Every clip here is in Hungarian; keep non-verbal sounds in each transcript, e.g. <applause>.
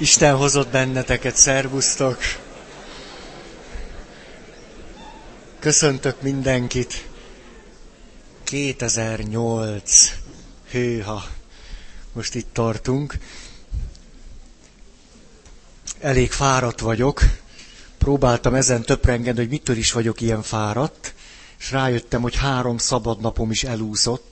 Isten hozott benneteket, szervusztok! Köszöntök mindenkit! 2008. Hőha! Most itt tartunk. Elég fáradt vagyok. Próbáltam ezen töprengeni, hogy mitől is vagyok ilyen fáradt, és rájöttem, hogy három szabadnapom is elúszott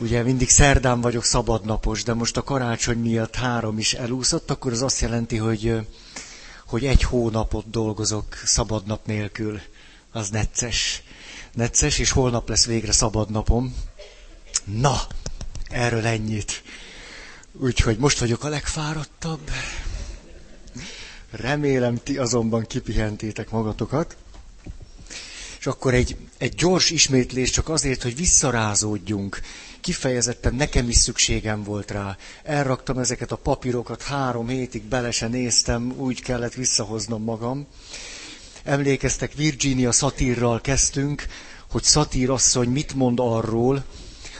Ugye mindig szerdán vagyok szabadnapos, de most a karácsony miatt három is elúszott, akkor az azt jelenti, hogy, hogy egy hónapot dolgozok szabadnap nélkül. Az necces. Necces, és holnap lesz végre szabadnapom. Na, erről ennyit. Úgyhogy most vagyok a legfáradtabb. Remélem, ti azonban kipihentétek magatokat. És akkor egy, egy gyors ismétlés csak azért, hogy visszarázódjunk kifejezetten nekem is szükségem volt rá. Elraktam ezeket a papírokat, három hétig bele se néztem, úgy kellett visszahoznom magam. Emlékeztek, Virginia Szatírral kezdtünk, hogy Szatír asszony mit mond arról,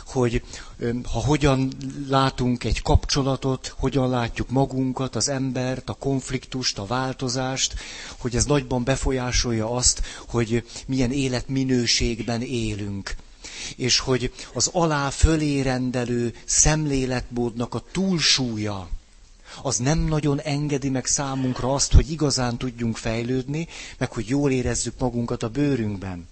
hogy ha hogyan látunk egy kapcsolatot, hogyan látjuk magunkat, az embert, a konfliktust, a változást, hogy ez nagyban befolyásolja azt, hogy milyen életminőségben élünk és hogy az alá fölé rendelő szemléletmódnak a túlsúlya, az nem nagyon engedi meg számunkra azt, hogy igazán tudjunk fejlődni, meg hogy jól érezzük magunkat a bőrünkben.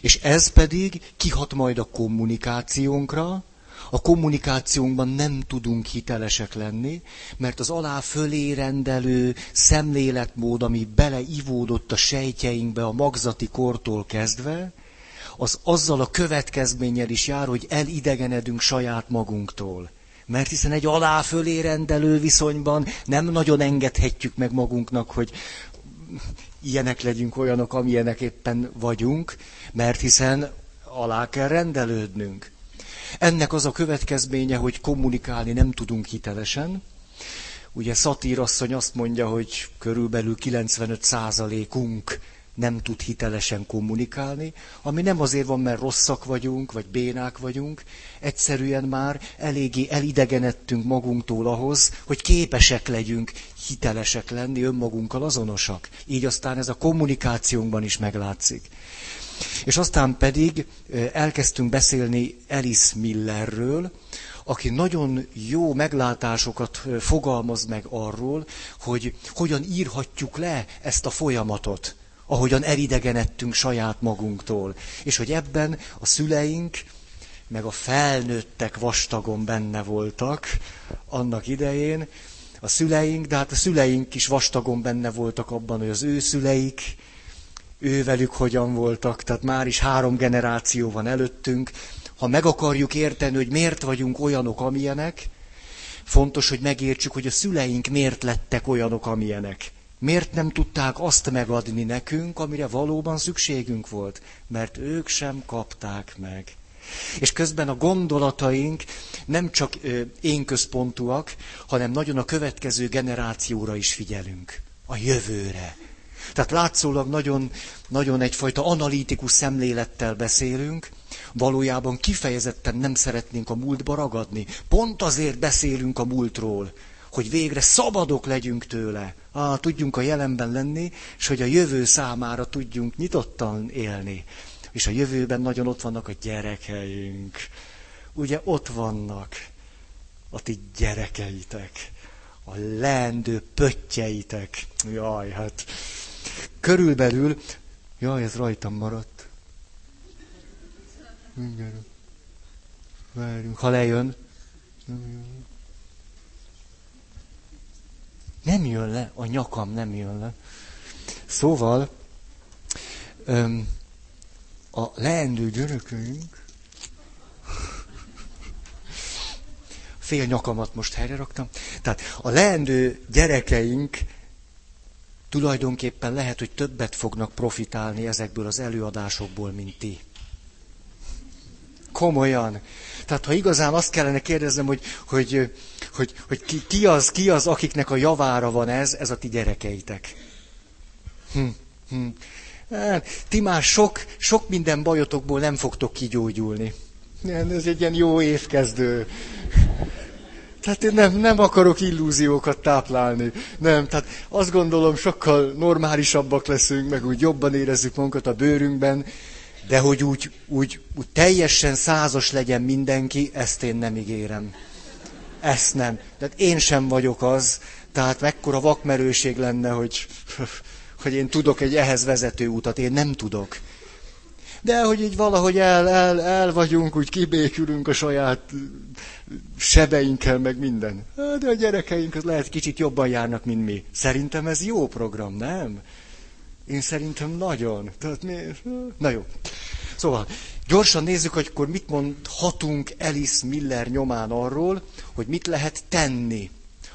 És ez pedig kihat majd a kommunikációnkra, a kommunikációnkban nem tudunk hitelesek lenni, mert az alá fölé rendelő szemléletmód, ami beleivódott a sejtjeinkbe a magzati kortól kezdve, az azzal a következménnyel is jár, hogy elidegenedünk saját magunktól. Mert hiszen egy alá fölé rendelő viszonyban nem nagyon engedhetjük meg magunknak, hogy ilyenek legyünk, olyanok, amilyenek éppen vagyunk, mert hiszen alá kell rendelődnünk. Ennek az a következménye, hogy kommunikálni nem tudunk hitelesen. Ugye Szatír asszony azt mondja, hogy körülbelül 95 százalékunk nem tud hitelesen kommunikálni, ami nem azért van, mert rosszak vagyunk, vagy bénák vagyunk, egyszerűen már eléggé elidegenedtünk magunktól ahhoz, hogy képesek legyünk hitelesek lenni, önmagunkkal azonosak. Így aztán ez a kommunikációnkban is meglátszik. És aztán pedig elkezdtünk beszélni Alice Millerről, aki nagyon jó meglátásokat fogalmaz meg arról, hogy hogyan írhatjuk le ezt a folyamatot ahogyan elidegenedtünk saját magunktól. És hogy ebben a szüleink, meg a felnőttek vastagon benne voltak annak idején, a szüleink, de hát a szüleink is vastagon benne voltak abban, hogy az ő szüleik, ővelük hogyan voltak, tehát már is három generáció van előttünk. Ha meg akarjuk érteni, hogy miért vagyunk olyanok, amilyenek, fontos, hogy megértsük, hogy a szüleink miért lettek olyanok, amilyenek. Miért nem tudták azt megadni nekünk, amire valóban szükségünk volt? Mert ők sem kapták meg. És közben a gondolataink nem csak én központúak, hanem nagyon a következő generációra is figyelünk. A jövőre. Tehát látszólag nagyon, nagyon egyfajta analitikus szemlélettel beszélünk, valójában kifejezetten nem szeretnénk a múltba ragadni. Pont azért beszélünk a múltról, hogy végre szabadok legyünk tőle. Ah, tudjunk a jelenben lenni, és hogy a jövő számára tudjunk nyitottan élni. És a jövőben nagyon ott vannak a gyerekeink. Ugye ott vannak a ti gyerekeitek, a leendő pöttyeitek. Jaj, hát körülbelül, jaj, ez rajtam maradt. Mindjárt. Várjunk, ha lejön. Nem jön le, a nyakam nem jön le. Szóval a leendő gyerekeink, fél nyakamat most helyre raktam, tehát a leendő gyerekeink tulajdonképpen lehet, hogy többet fognak profitálni ezekből az előadásokból, mint ti. Komolyan. Tehát ha igazán azt kellene kérdeznem, hogy, hogy, hogy, hogy ki, ki, az, ki az, akiknek a javára van ez, ez a ti gyerekeitek. Hm, hm. Hát, ti már sok, sok minden bajotokból nem fogtok kigyógyulni. Ez egy ilyen jó évkezdő. Tehát én nem, nem akarok illúziókat táplálni. Nem, tehát azt gondolom, sokkal normálisabbak leszünk, meg úgy jobban érezzük magunkat a bőrünkben, de hogy úgy, úgy, úgy teljesen százas legyen mindenki, ezt én nem ígérem. Ezt nem. Tehát én sem vagyok az, tehát mekkora vakmerőség lenne, hogy, hogy én tudok egy ehhez vezető utat, én nem tudok. De hogy így valahogy el, el, el vagyunk, úgy kibékülünk a saját sebeinkkel, meg minden. De a gyerekeink az lehet kicsit jobban járnak, mint mi. Szerintem ez jó program, nem? Én szerintem nagyon. Tehát mi... Na jó. Szóval, gyorsan nézzük, hogy akkor mit mondhatunk Alice Miller nyomán arról, hogy mit lehet tenni.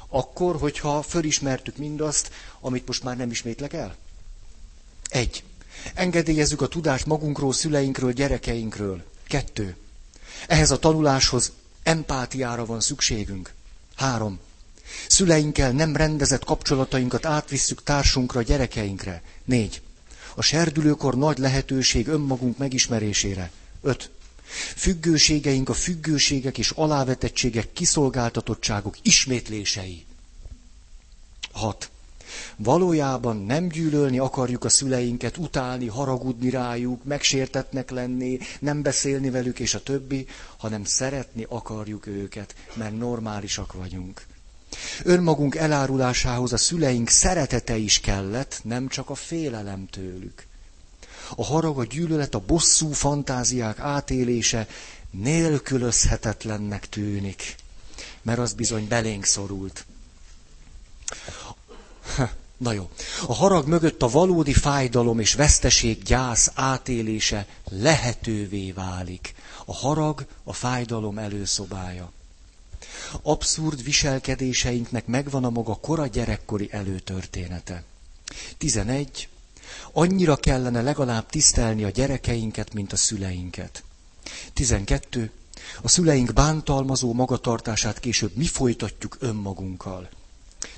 Akkor, hogyha fölismertük mindazt, amit most már nem ismétlek el. Egy. Engedélyezzük a tudást magunkról, szüleinkről, gyerekeinkről. Kettő. Ehhez a tanuláshoz empátiára van szükségünk. Három. Szüleinkkel nem rendezett kapcsolatainkat átvisszük társunkra, gyerekeinkre. Négy. A serdülőkor nagy lehetőség önmagunk megismerésére. Öt. Függőségeink a függőségek és alávetettségek kiszolgáltatottságok ismétlései. Hat. Valójában nem gyűlölni akarjuk a szüleinket, utálni, haragudni rájuk, megsértetnek lenni, nem beszélni velük és a többi, hanem szeretni akarjuk őket, mert normálisak vagyunk. Önmagunk elárulásához a szüleink szeretete is kellett, nem csak a félelem tőlük. A harag, a gyűlölet, a bosszú fantáziák átélése nélkülözhetetlennek tűnik, mert az bizony belénk szorult. Na jó. A harag mögött a valódi fájdalom és veszteség gyász átélése lehetővé válik. A harag a fájdalom előszobája. Abszurd viselkedéseinknek megvan a maga kora gyerekkori előtörténete. 11. Annyira kellene legalább tisztelni a gyerekeinket, mint a szüleinket. 12. A szüleink bántalmazó magatartását később mi folytatjuk önmagunkkal.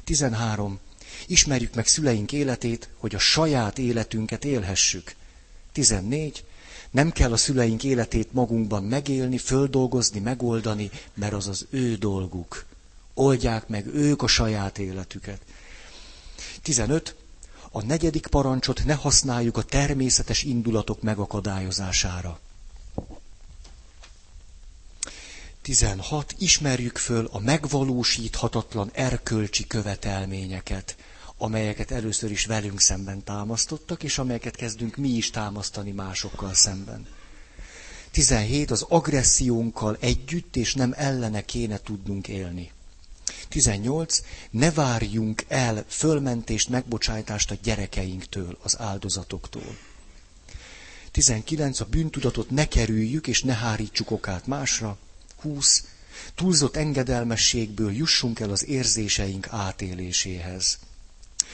13. Ismerjük meg szüleink életét, hogy a saját életünket élhessük. 14. Nem kell a szüleink életét magunkban megélni, földolgozni, megoldani, mert az az ő dolguk. Oldják meg ők a saját életüket. 15. A negyedik parancsot ne használjuk a természetes indulatok megakadályozására. 16. Ismerjük föl a megvalósíthatatlan erkölcsi követelményeket amelyeket először is velünk szemben támasztottak, és amelyeket kezdünk mi is támasztani másokkal szemben. 17. Az agressziónkkal együtt és nem ellene kéne tudnunk élni. 18. Ne várjunk el fölmentést, megbocsájtást a gyerekeinktől, az áldozatoktól. 19. A bűntudatot ne kerüljük és ne hárítsuk okát másra. 20. Túlzott engedelmességből jussunk el az érzéseink átéléséhez.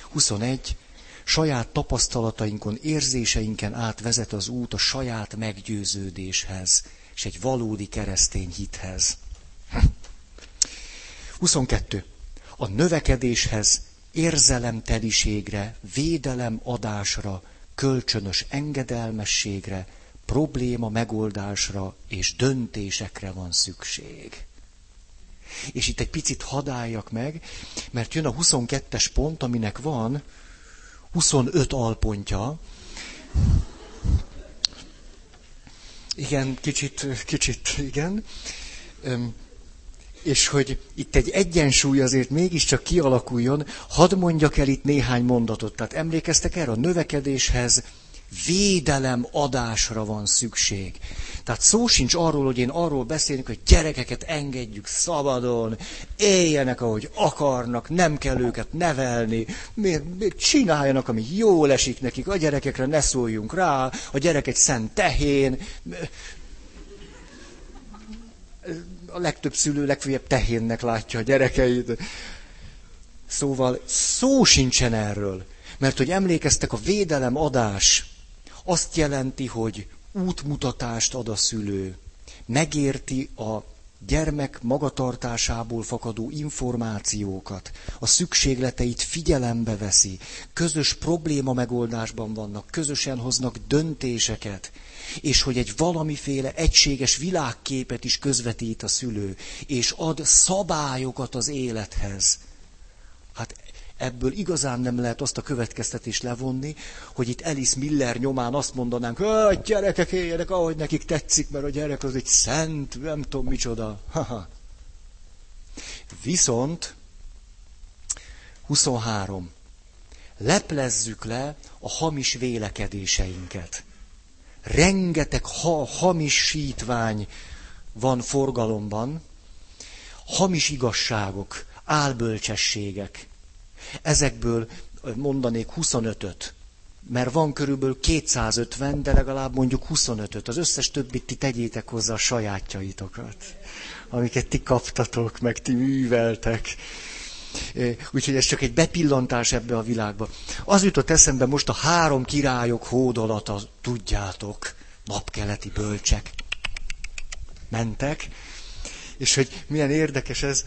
21. Saját tapasztalatainkon, érzéseinken át vezet az út a saját meggyőződéshez, és egy valódi keresztény hithez. 22. A növekedéshez, érzelemteliségre, védelemadásra, kölcsönös engedelmességre, probléma megoldásra és döntésekre van szükség. És itt egy picit hadáljak meg, mert jön a 22-es pont, aminek van 25 alpontja. Igen, kicsit, kicsit, igen. És hogy itt egy egyensúly azért mégiscsak kialakuljon, hadd mondjak el itt néhány mondatot. Tehát emlékeztek erre a növekedéshez, védelem adásra van szükség. Tehát szó sincs arról, hogy én arról beszélünk, hogy gyerekeket engedjük szabadon, éljenek, ahogy akarnak, nem kell őket nevelni, csináljanak, ami jól esik nekik, a gyerekekre ne szóljunk rá, a gyerek egy szent tehén. A legtöbb szülő legfőjebb tehénnek látja a gyerekeit. Szóval szó sincsen erről. Mert hogy emlékeztek, a védelem adás azt jelenti, hogy útmutatást ad a szülő, megérti a gyermek magatartásából fakadó információkat, a szükségleteit figyelembe veszi, közös probléma megoldásban vannak, közösen hoznak döntéseket, és hogy egy valamiféle egységes világképet is közvetít a szülő, és ad szabályokat az élethez. Ebből igazán nem lehet azt a következtetést levonni, hogy itt Alice Miller nyomán azt mondanánk, hogy gyerekek éljenek, ahogy nekik tetszik, mert a gyerek az egy szent, nem tudom micsoda. Haha. Viszont 23. Leplezzük le a hamis vélekedéseinket. Rengeteg ha, hamisítvány van forgalomban, hamis igazságok, álbölcsességek. Ezekből mondanék 25-öt, mert van körülbelül 250, de legalább mondjuk 25-öt. Az összes többit ti tegyétek hozzá a sajátjaitokat, amiket ti kaptatok, meg ti műveltek. Úgyhogy ez csak egy bepillantás ebbe a világba. Az jutott eszembe most a három királyok hódolata, tudjátok, napkeleti bölcsek mentek, és hogy milyen érdekes ez,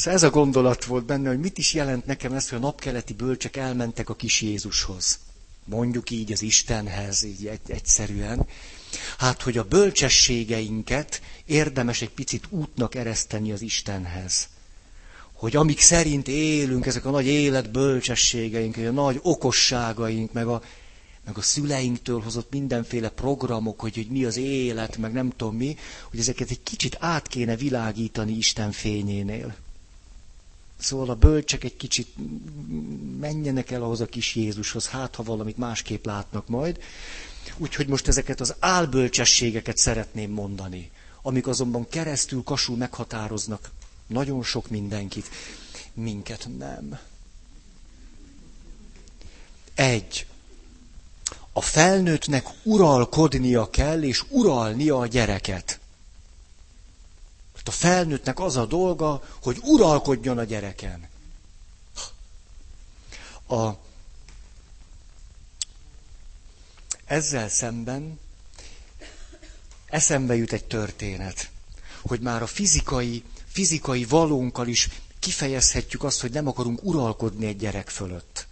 Szóval ez a gondolat volt benne, hogy mit is jelent nekem ez, hogy a napkeleti bölcsek elmentek a kis Jézushoz. Mondjuk így az Istenhez, így egy, egyszerűen. Hát, hogy a bölcsességeinket érdemes egy picit útnak ereszteni az Istenhez. Hogy amik szerint élünk, ezek a nagy élet bölcsességeink, a nagy okosságaink, meg a, meg a szüleinktől hozott mindenféle programok, hogy, hogy mi az élet, meg nem tudom mi, hogy ezeket egy kicsit át kéne világítani Isten fényénél. Szóval a bölcsek egy kicsit menjenek el ahhoz a kis Jézushoz, hát ha valamit másképp látnak majd. Úgyhogy most ezeket az álbölcsességeket szeretném mondani, amik azonban keresztül kasul meghatároznak nagyon sok mindenkit. Minket nem. Egy. A felnőttnek uralkodnia kell, és uralnia a gyereket. A felnőttnek az a dolga, hogy uralkodjon a gyereken. A, ezzel szemben eszembe jut egy történet, hogy már a fizikai, fizikai valónkkal is kifejezhetjük azt, hogy nem akarunk uralkodni egy gyerek fölött.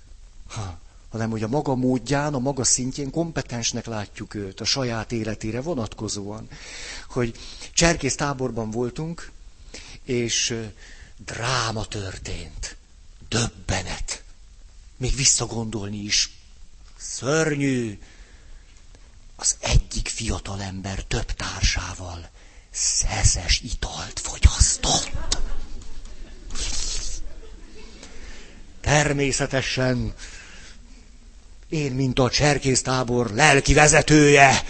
Ha hanem hogy a maga módján, a maga szintjén kompetensnek látjuk őt a saját életére vonatkozóan. Hogy cserkész táborban voltunk, és dráma történt. Döbbenet. Még visszagondolni is. Szörnyű. Az egyik fiatalember több társával szeszes italt fogyasztott. Természetesen én, mint a cserkésztábor lelki vezetője,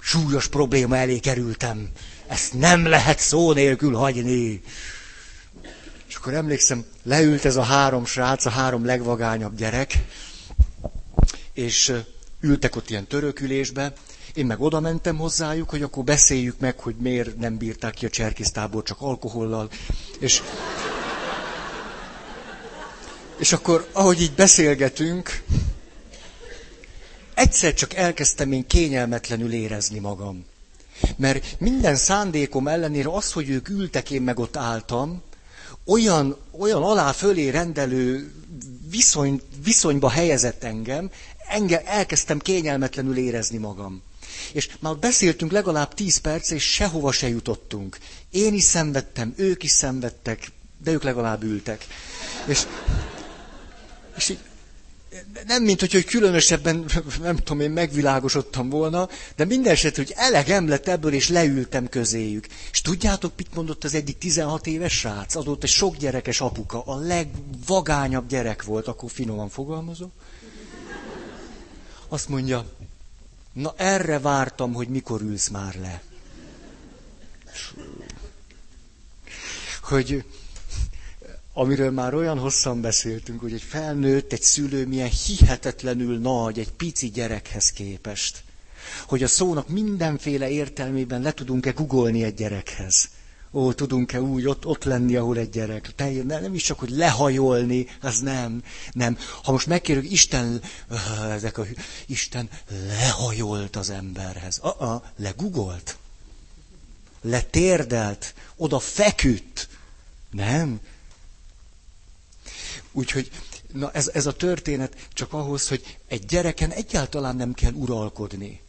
súlyos probléma elé kerültem. Ezt nem lehet szó nélkül hagyni. És akkor emlékszem, leült ez a három srác, a három legvagányabb gyerek, és ültek ott ilyen törökülésbe, én meg oda mentem hozzájuk, hogy akkor beszéljük meg, hogy miért nem bírták ki a cserkésztábor csak alkohollal. És és akkor, ahogy így beszélgetünk, egyszer csak elkezdtem én kényelmetlenül érezni magam. Mert minden szándékom ellenére az, hogy ők ültek, én meg ott álltam, olyan, olyan alá fölé rendelő viszony, viszonyba helyezett engem, engem elkezdtem kényelmetlenül érezni magam. És már beszéltünk legalább tíz perc, és sehova se jutottunk. Én is szenvedtem, ők is szenvedtek, de ők legalább ültek. És és így, nem mint hogy, hogy különösebben, <laughs> nem tudom én, megvilágosodtam volna, de minden esetre, hogy elegem lett ebből, és leültem közéjük. És tudjátok, mit mondott az egyik 16 éves srác? Adott egy sok gyerekes apuka, a legvagányabb gyerek volt, akkor finoman fogalmazom. Azt mondja, na erre vártam, hogy mikor ülsz már le. Hogy amiről már olyan hosszan beszéltünk, hogy egy felnőtt, egy szülő milyen hihetetlenül nagy egy pici gyerekhez képest. Hogy a szónak mindenféle értelmében le tudunk-e googolni egy gyerekhez. Ó, tudunk-e úgy ott, ott lenni, ahol egy gyerek. Te, nem is csak, hogy lehajolni, az nem. Nem. Ha most megkérjük, Isten, ezek a, Isten lehajolt az emberhez. A, a, legugolt. letérdelt, oda feküdt. Nem. Úgyhogy na ez, ez a történet csak ahhoz, hogy egy gyereken egyáltalán nem kell uralkodni.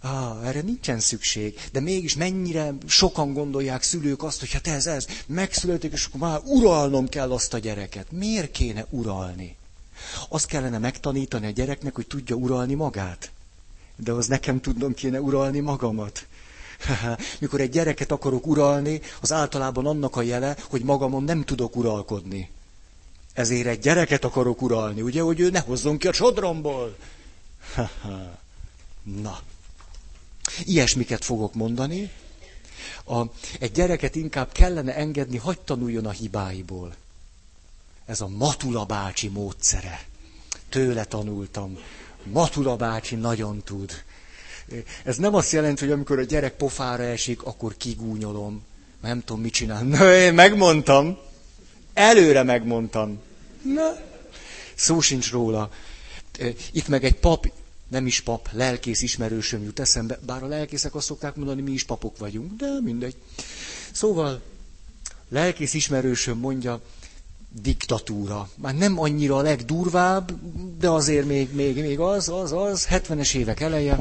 Ah, erre nincsen szükség. De mégis mennyire sokan gondolják szülők azt, hogy hát ez, ez, megszületik, és akkor már uralnom kell azt a gyereket. Miért kéne uralni? Azt kellene megtanítani a gyereknek, hogy tudja uralni magát. De az nekem tudnom kéne uralni magamat. <laughs> Mikor egy gyereket akarok uralni, az általában annak a jele, hogy magamon nem tudok uralkodni. Ezért egy gyereket akarok uralni, ugye, hogy ő ne hozzon ki a sodromból. Na, ilyesmiket fogok mondani. A, egy gyereket inkább kellene engedni, hagyd tanuljon a hibáiból. Ez a Matula bácsi módszere. Tőle tanultam. Matula bácsi nagyon tud. Ez nem azt jelenti, hogy amikor a gyerek pofára esik, akkor kigúnyolom. Nem tudom, mit csinál. Na, én megmondtam. Előre megmondtam. Na, szó sincs róla. Itt meg egy pap, nem is pap, lelkész ismerősöm jut eszembe, bár a lelkészek azt szokták mondani, mi is papok vagyunk, de mindegy. Szóval, lelkész ismerősöm mondja, diktatúra. Már nem annyira a legdurvább, de azért még, még, még az, az, az, 70-es évek eleje.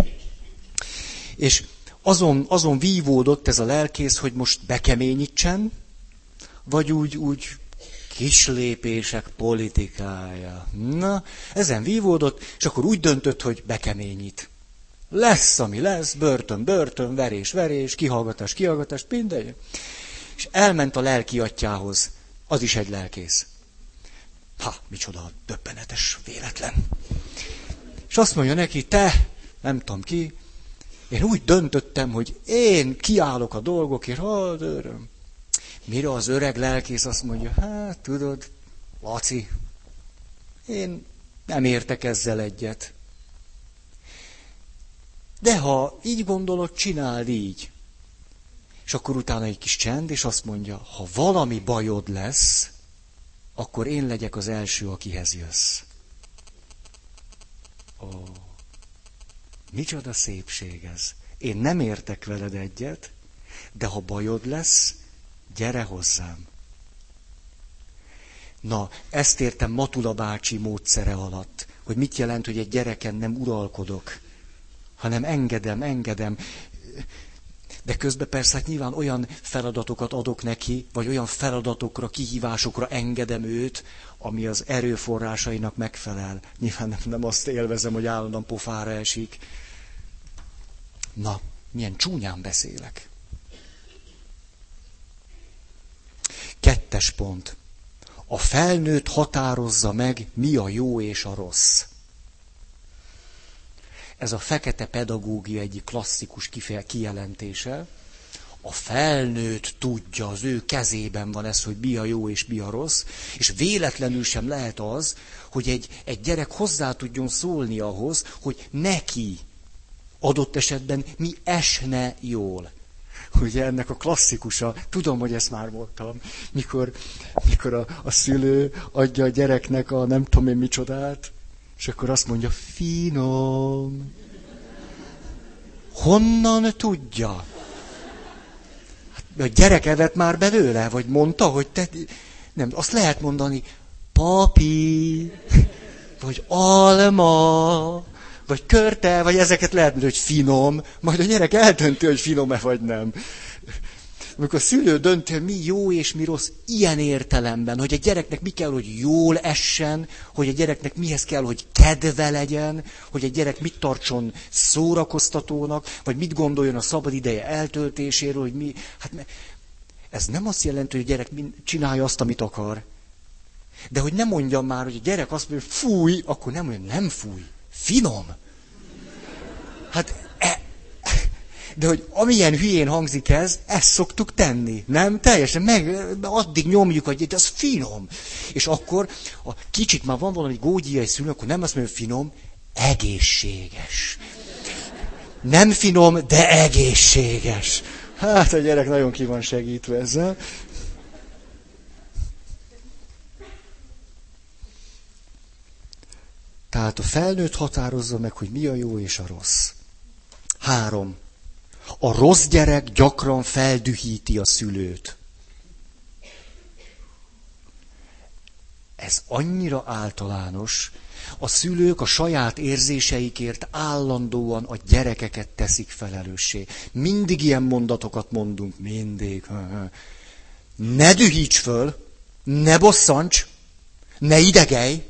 És azon, azon vívódott ez a lelkész, hogy most bekeményítsen, vagy úgy, úgy kislépések politikája. Na, ezen vívódott, és akkor úgy döntött, hogy bekeményít. Lesz, ami lesz, börtön, börtön, verés, verés, kihallgatás, kihallgatás, mindegy. És elment a lelki atyához. Az is egy lelkész. Ha, micsoda döbbenetes véletlen. És azt mondja neki, te, nem tudom ki, én úgy döntöttem, hogy én kiállok a dolgokért, ha, öröm. Mire az öreg lelkész azt mondja, hát tudod, Laci, én nem értek ezzel egyet. De ha így gondolod, csináld így. És akkor utána egy kis csend, és azt mondja, ha valami bajod lesz, akkor én legyek az első, akihez jössz. Ó, micsoda szépség ez. Én nem értek veled egyet, de ha bajod lesz, gyere hozzám. Na, ezt értem Matula bácsi módszere alatt, hogy mit jelent, hogy egy gyereken nem uralkodok, hanem engedem, engedem. De közben persze hát nyilván olyan feladatokat adok neki, vagy olyan feladatokra, kihívásokra engedem őt, ami az erőforrásainak megfelel. Nyilván nem, nem azt élvezem, hogy állandóan pofára esik. Na, milyen csúnyán beszélek. Kettes pont. A felnőtt határozza meg, mi a jó és a rossz. Ez a fekete pedagógia egyik klasszikus kifeje, kijelentése. A felnőtt tudja, az ő kezében van ez, hogy mi a jó és mi a rossz, és véletlenül sem lehet az, hogy egy, egy gyerek hozzá tudjon szólni ahhoz, hogy neki adott esetben mi esne jól. Ugye ennek a klasszikusa, tudom, hogy ezt már mondtam, mikor, mikor a, a szülő adja a gyereknek a nem tudom én micsodát, és akkor azt mondja, finom. Honnan tudja? Hát, a gyerek evett már belőle, vagy mondta, hogy te... Nem, azt lehet mondani, papi, <laughs> vagy alma, vagy körte, vagy ezeket lehet hogy finom, majd a gyerek eldönti, hogy finom-e vagy nem. Amikor a szülő dönti, hogy mi jó és mi rossz, ilyen értelemben, hogy a gyereknek mi kell, hogy jól essen, hogy a gyereknek mihez kell, hogy kedve legyen, hogy a gyerek mit tartson szórakoztatónak, vagy mit gondoljon a szabad ideje eltöltéséről, hogy mi... Hát ez nem azt jelenti, hogy a gyerek csinálja azt, amit akar. De hogy nem mondjam már, hogy a gyerek azt mondja, hogy fúj, akkor nem mondja, nem fúj. Finom. Hát, e, de hogy amilyen hülyén hangzik ez, ezt szoktuk tenni, nem? Teljesen meg, addig nyomjuk, hogy ez finom. És akkor a kicsit már van valami gógyiai szülő, akkor nem azt mondja, finom, egészséges. Nem finom, de egészséges. Hát a gyerek nagyon ki van segítve ezzel. Tehát a felnőtt határozza meg, hogy mi a jó és a rossz. Három. A rossz gyerek gyakran feldühíti a szülőt. Ez annyira általános, a szülők a saját érzéseikért állandóan a gyerekeket teszik felelőssé. Mindig ilyen mondatokat mondunk, mindig. Ne dühíts föl, ne bosszants, ne idegelj,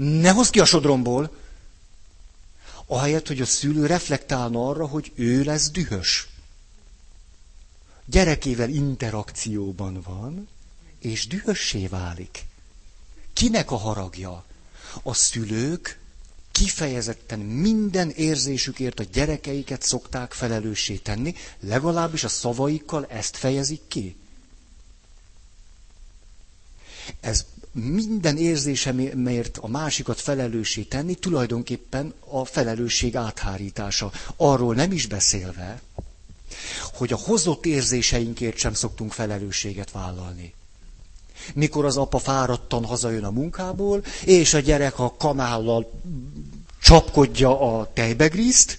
ne hozz ki a sodromból. Ahelyett, hogy a szülő reflektálna arra, hogy ő lesz dühös. Gyerekével interakcióban van, és dühössé válik. Kinek a haragja? A szülők kifejezetten minden érzésükért a gyerekeiket szokták felelőssé tenni, legalábbis a szavaikkal ezt fejezik ki. Ez minden érzésemért a másikat felelőssé tenni, tulajdonképpen a felelősség áthárítása. Arról nem is beszélve, hogy a hozott érzéseinkért sem szoktunk felelősséget vállalni mikor az apa fáradtan hazajön a munkából, és a gyerek a kanállal csapkodja a tejbegrízt,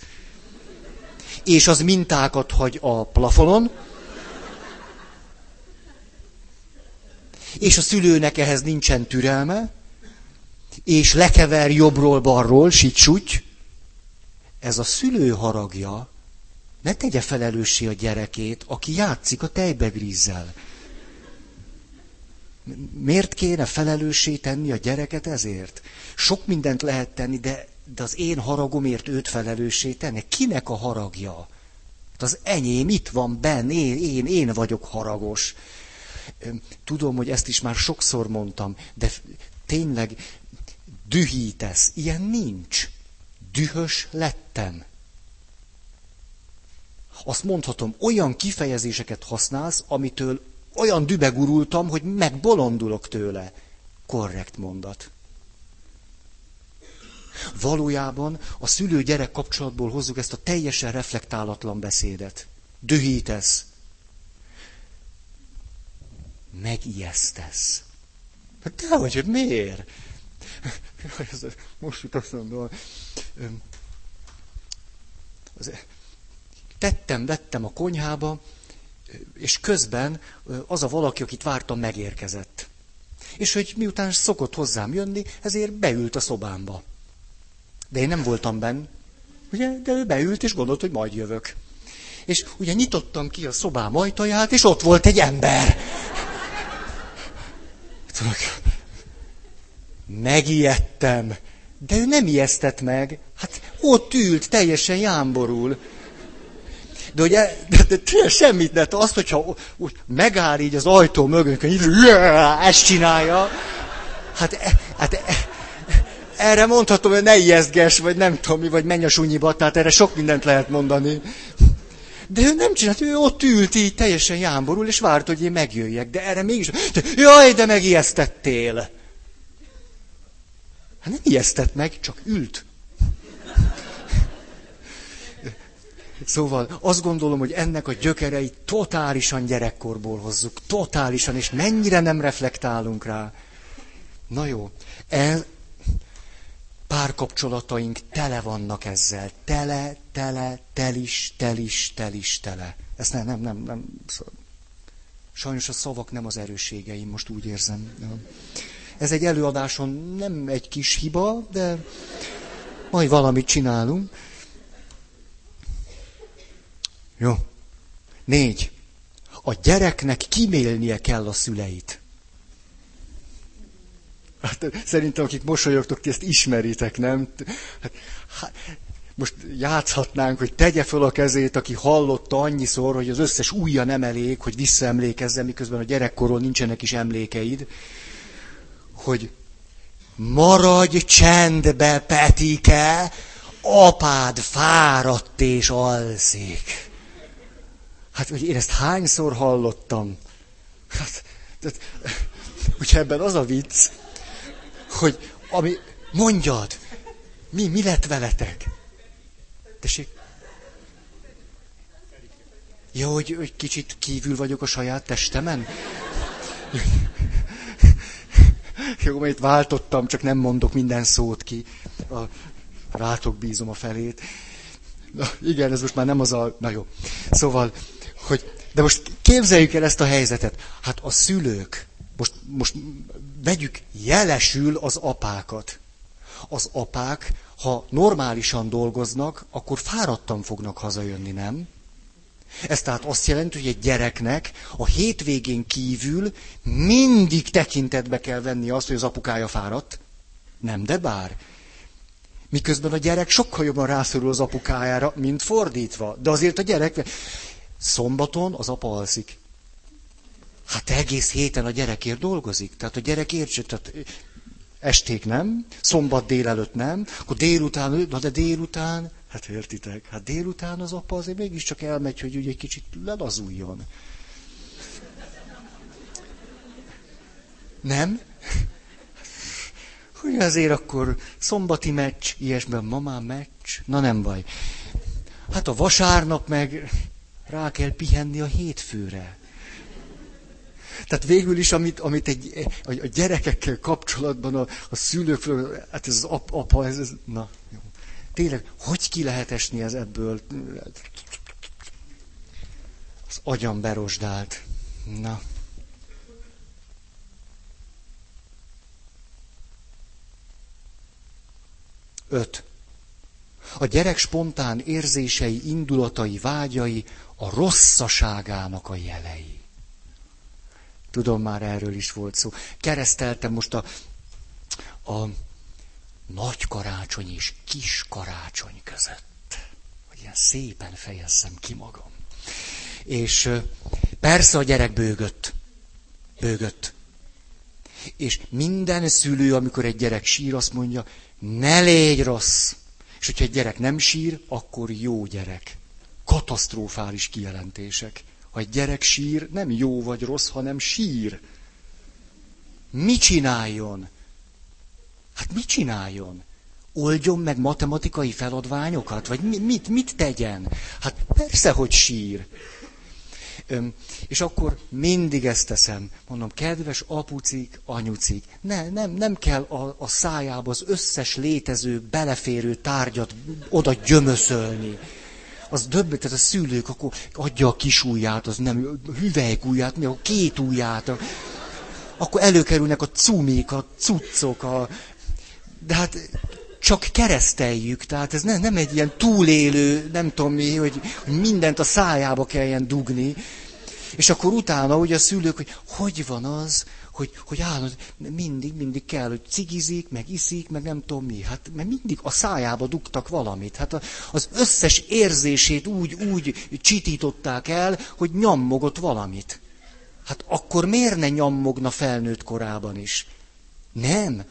és az mintákat hagy a plafonon, és a szülőnek ehhez nincsen türelme, és lekever jobbról-balról, sit ez a szülő haragja, ne tegye felelőssé a gyerekét, aki játszik a tejbegrízzel. Miért kéne felelőssé tenni a gyereket ezért? Sok mindent lehet tenni, de, de az én haragomért őt felelőssé tenni. Kinek a haragja? Hát az enyém itt van benn, én, én, én vagyok haragos. Tudom, hogy ezt is már sokszor mondtam, de tényleg dühítesz. Ilyen nincs. Dühös lettem. Azt mondhatom, olyan kifejezéseket használsz, amitől olyan dübegurultam, hogy megbolondulok tőle. Korrekt mondat. Valójában a szülő-gyerek kapcsolatból hozzuk ezt a teljesen reflektálatlan beszédet. Dühítesz. Megijesztesz. Hát te vagy, hogy miért? Most jut eszembe. Tettem, vettem a konyhába, és közben az a valaki, akit vártam, megérkezett. És hogy miután szokott hozzám jönni, ezért beült a szobámba. De én nem voltam benn, ugye, de ő beült, és gondolt, hogy majd jövök. És ugye nyitottam ki a szobám ajtaját, és ott volt egy ember. Megijedtem. De ő nem ijesztett meg. Hát ott ült, teljesen jámborul. De ugye, de, de, de semmit, de azt, hogyha úgy megáll így az ajtó mögött, hogy ezt csinálja, hát, e, hát e, erre mondhatom, hogy ne ijesztges, vagy nem tudom mi, vagy menj a sunyiba, tehát erre sok mindent lehet mondani. De ő nem csinált, ő ott ült így teljesen jámborul, és várt, hogy én megjöjjek. De erre mégis, de, jaj, de megijesztettél. Hát nem ijesztett meg, csak ült. Szóval azt gondolom, hogy ennek a gyökereit totálisan gyerekkorból hozzuk, totálisan, és mennyire nem reflektálunk rá. Na jó, el, párkapcsolataink tele vannak ezzel. Tele, tele, telis, telis, telis, tele. Ezt nem, nem, nem, nem. Sajnos a szavak nem az erősségeim, most úgy érzem. Ez egy előadáson nem egy kis hiba, de majd valamit csinálunk. Jó. Négy. A gyereknek kimélnie kell a szüleit. Hát, szerintem, akik mosolyogtok, ti ezt ismeritek, nem? Hát, hát, most játszhatnánk, hogy tegye föl a kezét, aki hallotta annyiszor, hogy az összes újja nem elég, hogy visszaemlékezzen, miközben a gyerekkorról nincsenek is emlékeid, hogy maradj csendbe, Petike, apád fáradt és alszik. Hát, hogy én ezt hányszor hallottam. Hát, tehát, ugye ebben az a vicc, hogy ami, mondjad, mi, mi lett veletek? Tessék? Jó, hogy, hogy kicsit kívül vagyok a saját testemen? <laughs> Jó, mert váltottam, csak nem mondok minden szót ki. A, rátok bízom a felét. Na, igen, ez most már nem az a... Na jó. Szóval, hogy... De most képzeljük el ezt a helyzetet. Hát a szülők, most, most vegyük jelesül az apákat. Az apák, ha normálisan dolgoznak, akkor fáradtan fognak hazajönni, nem? Ez tehát azt jelenti, hogy egy gyereknek a hétvégén kívül mindig tekintetbe kell venni azt, hogy az apukája fáradt. Nem, de bár. Miközben a gyerek sokkal jobban rászorul az apukájára, mint fordítva. De azért a gyerek... Szombaton az apa alszik. Hát egész héten a gyerekért dolgozik. Tehát a gyerek értse, tehát esték nem, szombat délelőtt nem, akkor délután, na de délután, hát értitek, hát délután az apa azért mégiscsak elmegy, hogy ugye egy kicsit lelazuljon. Nem? <laughs> Hogy azért akkor szombati meccs, ilyesben mamám meccs, na nem baj. Hát a vasárnap meg rá kell pihenni a hétfőre. Tehát végül is, amit, amit egy, a, gyerekekkel kapcsolatban a, a szülők, hát ez az ap, apa, ez, ez na, jó. Tényleg, hogy ki lehet esni ez ebből? Az agyam berosdált. Na. Öt. A gyerek spontán érzései, indulatai, vágyai a rosszaságának a jelei. Tudom, már erről is volt szó. Kereszteltem most a, a nagy karácsony és kis karácsony között. Hogy ilyen szépen fejezzem ki magam. És persze a gyerek bőgött. Bőgött. És minden szülő, amikor egy gyerek sír, azt mondja, ne légy rossz. És hogyha egy gyerek nem sír, akkor jó gyerek. Katasztrofális kijelentések. Egy gyerek sír, nem jó vagy rossz, hanem sír. Mi csináljon? Hát mit csináljon? Oldjon meg matematikai feladványokat? Vagy mit, mit tegyen? Hát persze, hogy sír. Öm, és akkor mindig ezt teszem. Mondom, kedves apucik, anyucik, ne, nem, nem kell a, a szájába az összes létező, beleférő tárgyat oda gyömöszölni az döbb, tehát a szülők akkor adja a kis ujját, az nem, ujját, mi a két ujját. Akkor előkerülnek a cumik, a cuccok, a... de hát csak kereszteljük, tehát ez nem, nem egy ilyen túlélő, nem tudom mi, hogy, hogy mindent a szájába kelljen dugni. És akkor utána ugye a szülők, hogy hogy van az, hogy, hogy állandóan mindig, mindig kell, hogy cigizik, meg iszik, meg nem tudom mi. Hát mert mindig a szájába dugtak valamit. Hát az összes érzését úgy, úgy csitították el, hogy nyammogott valamit. Hát akkor miért ne nyammogna felnőtt korában is? Nem.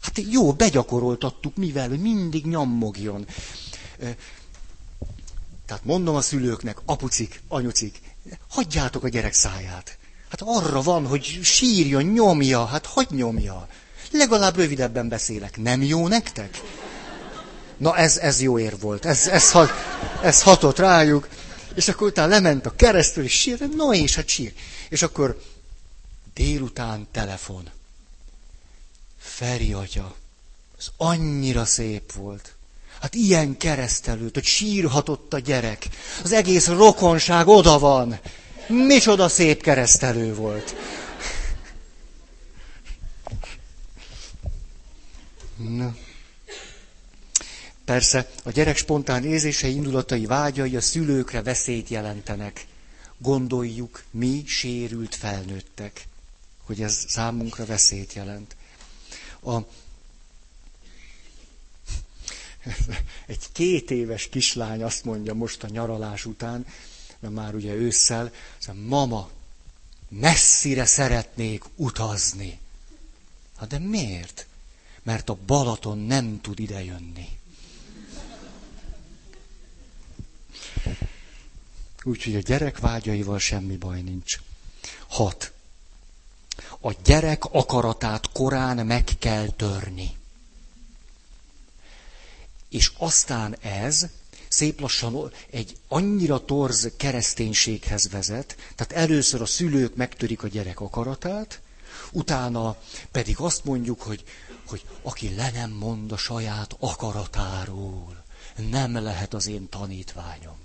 Hát jó, begyakoroltattuk, mivel, mindig nyammogjon. Tehát mondom a szülőknek, apucik, anyucik, hagyjátok a gyerek száját. Hát arra van, hogy sírjon, nyomja, hát hogy nyomja? Legalább rövidebben beszélek. Nem jó nektek? Na ez, ez jó ér volt. Ez, ez, hat, ez hatott rájuk. És akkor utána lement a keresztül, és sír, no és hát sír. És akkor délután telefon. Feri atya, ez annyira szép volt. Hát ilyen keresztelőt, hogy sírhatott a gyerek. Az egész rokonság oda van. Micsoda szép keresztelő volt. Na. Persze, a gyerek spontán érzései, indulatai, vágyai a szülőkre veszélyt jelentenek. Gondoljuk, mi sérült felnőttek, hogy ez számunkra veszélyt jelent. A, <laughs> egy két éves kislány azt mondja most a nyaralás után, mert már ugye ősszel, szóval, mama, messzire szeretnék utazni. Hát de miért? Mert a Balaton nem tud idejönni. Úgyhogy a gyerek vágyaival semmi baj nincs. Hat. A gyerek akaratát korán meg kell törni. És aztán ez szép lassan egy annyira torz kereszténységhez vezet, tehát először a szülők megtörik a gyerek akaratát, utána pedig azt mondjuk, hogy, hogy aki le nem mond a saját akaratáról, nem lehet az én tanítványom.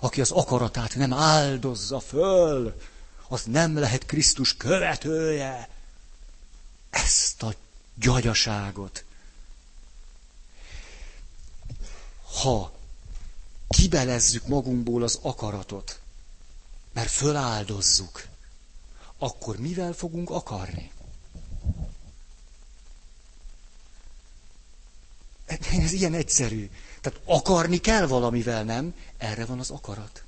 Aki az akaratát nem áldozza föl, az nem lehet Krisztus követője. Ezt a gyagyaságot. Ha kibelezzük magunkból az akaratot, mert föláldozzuk, akkor mivel fogunk akarni? Ez ilyen egyszerű. Tehát akarni kell valamivel, nem? Erre van az akarat.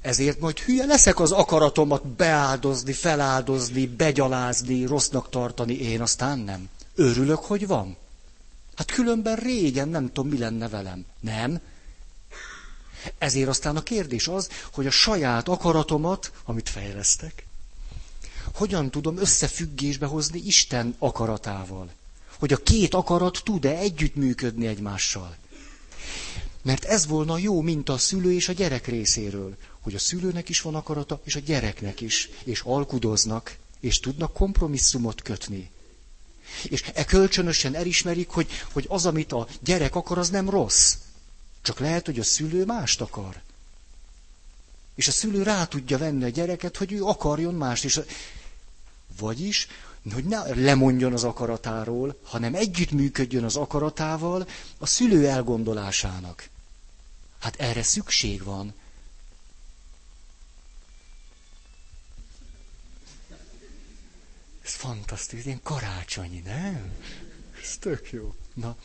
Ezért majd hülye leszek az akaratomat beáldozni, feláldozni, begyalázni, rossznak tartani, én aztán nem. Örülök, hogy van. Hát különben régen nem tudom, mi lenne velem. Nem? Ezért aztán a kérdés az, hogy a saját akaratomat, amit fejlesztek, hogyan tudom összefüggésbe hozni Isten akaratával. Hogy a két akarat tud-e együttműködni egymással. Mert ez volna jó, mint a szülő és a gyerek részéről, hogy a szülőnek is van akarata, és a gyereknek is, és alkudoznak, és tudnak kompromisszumot kötni. És e kölcsönösen elismerik, hogy, hogy az, amit a gyerek akar, az nem rossz. Csak lehet, hogy a szülő mást akar. És a szülő rá tudja venni a gyereket, hogy ő akarjon mást. És a... Vagyis, hogy ne lemondjon az akaratáról, hanem együttműködjön az akaratával a szülő elgondolásának. Hát erre szükség van. Ez fantasztikus, ilyen karácsonyi, nem? Ez tök jó. Na,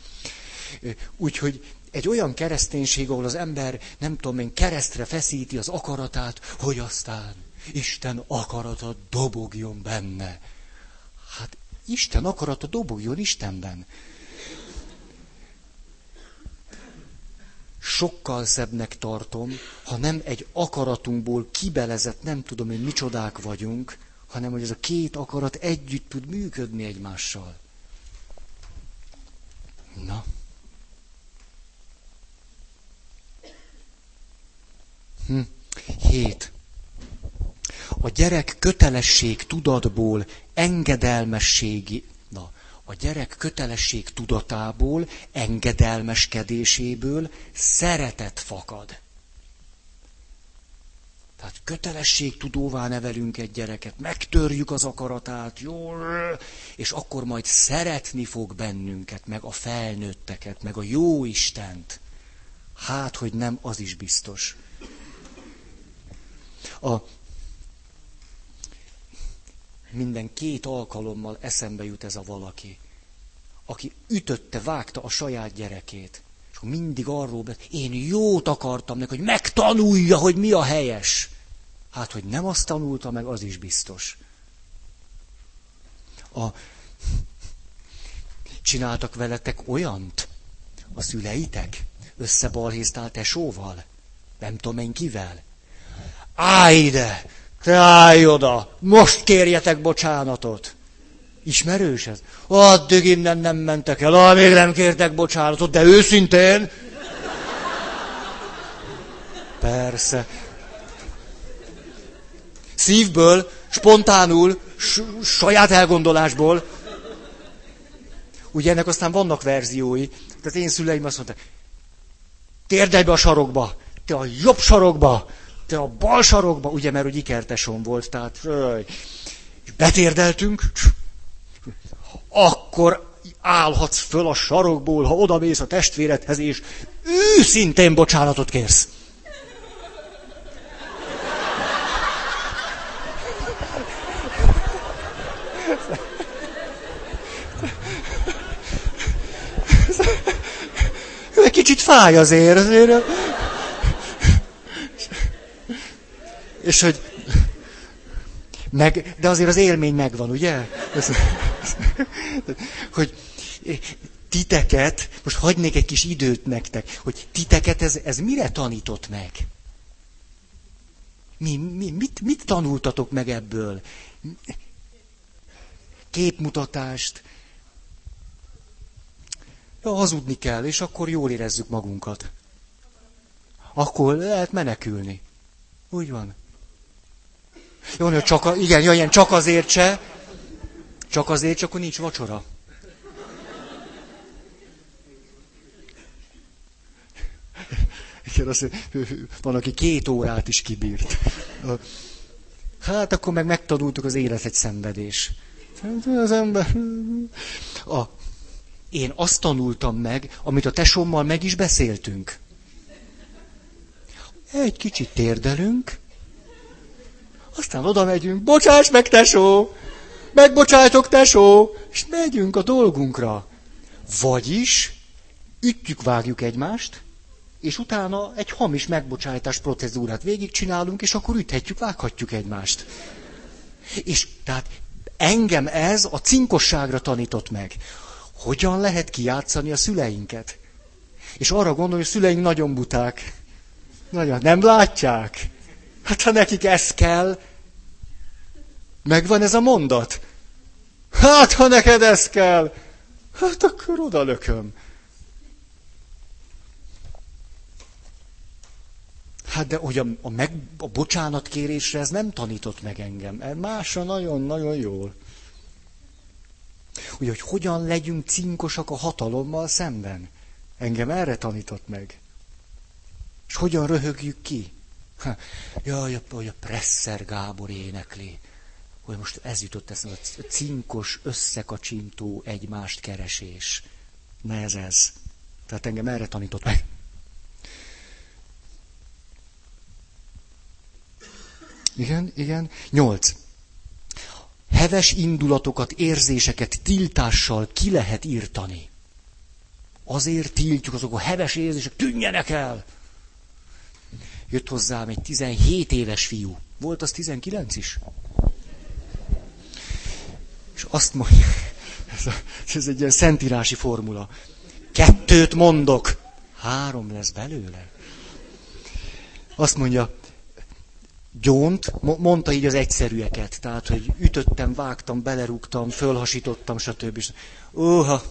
úgyhogy egy olyan kereszténység, ahol az ember, nem tudom én, keresztre feszíti az akaratát, hogy aztán Isten akarata dobogjon benne. Hát Isten akarata dobogjon Istenben. Sokkal szebbnek tartom, ha nem egy akaratunkból kibelezett, nem tudom én micsodák vagyunk, hanem hogy ez a két akarat együtt tud működni egymással. Na. Hm. Hét. A gyerek kötelesség tudatból, engedelmességi, na, a gyerek kötelesség tudatából, engedelmeskedéséből szeretet fakad. Tehát kötelesség tudóvá nevelünk egy gyereket, megtörjük az akaratát, jól, és akkor majd szeretni fog bennünket, meg a felnőtteket, meg a jó Istent. Hát, hogy nem, az is biztos. A minden két alkalommal eszembe jut ez a valaki, aki ütötte, vágta a saját gyerekét. És akkor mindig arról beszél, én jót akartam neki, hogy megtanulja, hogy mi a helyes. Hát, hogy nem azt tanulta meg, az is biztos. A... Csináltak veletek olyant? A szüleitek? Összebalhéztál tesóval? Nem tudom én kivel? Állj ide! Állj oda! Most kérjetek bocsánatot! Ismerős ez? Addig innen nem mentek el, ah, nem kértek bocsánatot, de őszintén. Persze. Szívből, spontánul, saját elgondolásból. Ugye ennek aztán vannak verziói. Tehát én szüleim azt mondták, térdelj be a sarokba, te a jobb sarokba, te a bal sarokba, ugye, mert hogy ikertesom volt, tehát és betérdeltünk, akkor állhatsz föl a sarokból, ha odamész a testvéredhez, és őszintén bocsánatot kérsz. Kicsit fáj azért, azért. És hogy... Meg, de azért az élmény megvan, ugye? hogy titeket, most hagynék egy kis időt nektek, hogy titeket ez, ez mire tanított meg? Mi, mi, mit, mit tanultatok meg ebből? Képmutatást hazudni kell, és akkor jól érezzük magunkat. Akkor lehet menekülni. Úgy van. Jó, hogy csak, a, igen, ilyen csak azért se. Csak azért, csak akkor nincs vacsora. Igen, azt van, aki két órát is kibírt. Hát akkor meg megtanultuk az élet egy szenvedés. Hát, az ember... A, én azt tanultam meg, amit a tesómmal meg is beszéltünk. Egy kicsit térdelünk, aztán oda megyünk, bocsáss meg, tesó! Megbocsájtok, tesó! És megyünk a dolgunkra. Vagyis ütjük, vágjuk egymást, és utána egy hamis megbocsájtás procedúrát végigcsinálunk, és akkor üthetjük, vághatjuk egymást. És tehát engem ez a cinkosságra tanított meg. Hogyan lehet kijátszani a szüleinket? És arra gondolom, hogy a szüleink nagyon buták. Nagyon, nem látják? Hát ha nekik ez kell, megvan ez a mondat. Hát ha neked ez kell, hát akkor oda lököm. Hát de hogy a, a, meg, a bocsánatkérésre ez nem tanított meg engem. Másra nagyon-nagyon jól. Ugye, hogy hogyan legyünk cinkosak a hatalommal szemben. Engem erre tanított meg. És hogyan röhögjük ki? Ha, jaj, hogy a Presser Gábor énekli. Hogy most ez jutott eszembe, a cinkos, összekacsintó, egymást keresés. Na ez ez. Tehát engem erre tanított meg. Igen, igen. Nyolc. Heves indulatokat, érzéseket tiltással ki lehet írtani. Azért tiltjuk azok a heves érzések, tűnjenek el! Jött hozzám egy 17 éves fiú. Volt az 19 is? És azt mondja, <laughs> ez, a, ez egy ilyen szentírási formula. Kettőt mondok, három lesz belőle. Azt mondja, gyónt, mondta így az egyszerűeket, tehát, hogy ütöttem, vágtam, belerúgtam, fölhasítottam, stb. Óha,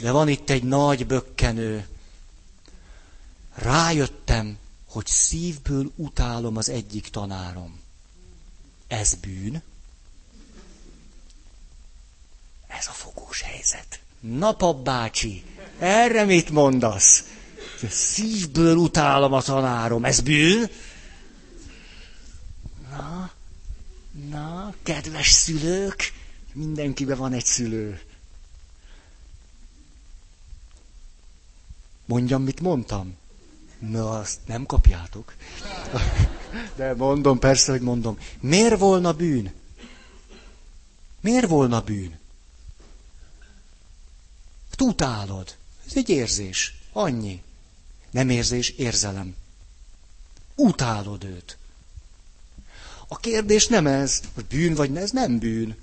de van itt egy nagy bökkenő. Rájöttem, hogy szívből utálom az egyik tanárom. Ez bűn. Ez a fogós helyzet. Napap bácsi, erre mit mondasz? Szívből utálom a tanárom. Ez bűn? Na, na, kedves szülők, mindenkiben van egy szülő. Mondjam, mit mondtam? Na, azt nem kapjátok. De mondom, persze, hogy mondom. Miért volna bűn? Miért volna bűn? Tutálod. Ez egy érzés. Annyi. Nem érzés, érzelem. Utálod őt. A kérdés nem ez, hogy bűn vagy ez nem bűn.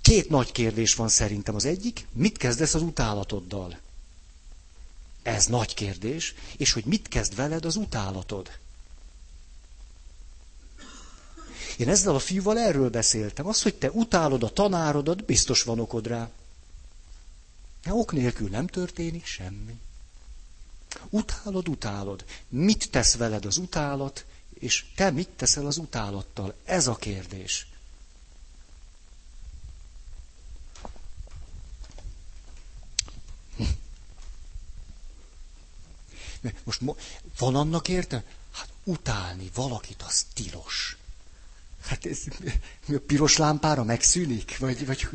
Két nagy kérdés van szerintem. Az egyik, mit kezdesz az utálatoddal? Ez nagy kérdés. És hogy mit kezd veled az utálatod? Én ezzel a fiúval erről beszéltem. Az, hogy te utálod a tanárodat, biztos van okod rá. De ok nélkül nem történik semmi. Utálod, utálod. Mit tesz veled az utálat, és te mit teszel az utálattal? Ez a kérdés. Most van annak érte? Hát utálni valakit az tilos. Hát ez a piros lámpára megszűnik? Vagy, vagy...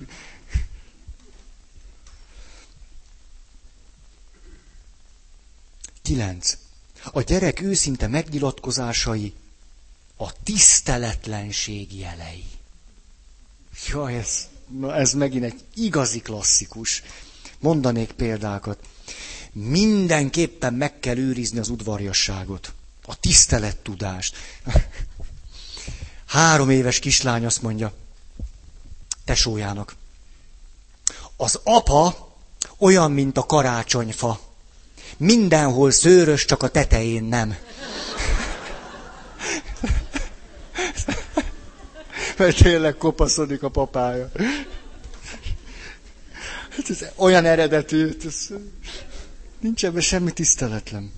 Kilenc. A gyerek őszinte megnyilatkozásai a tiszteletlenség jelei. Ja, ez, na ez megint egy igazi klasszikus. Mondanék példákat. Mindenképpen meg kell őrizni az udvarjasságot, a tisztelettudást. Három éves kislány azt mondja tesójának. Az apa olyan, mint a karácsonyfa. Mindenhol szőrös, csak a tetején nem. Mert tényleg kopaszodik a papája. Hát ez olyan eredetű, ez, nincs ebben semmi tiszteletlen.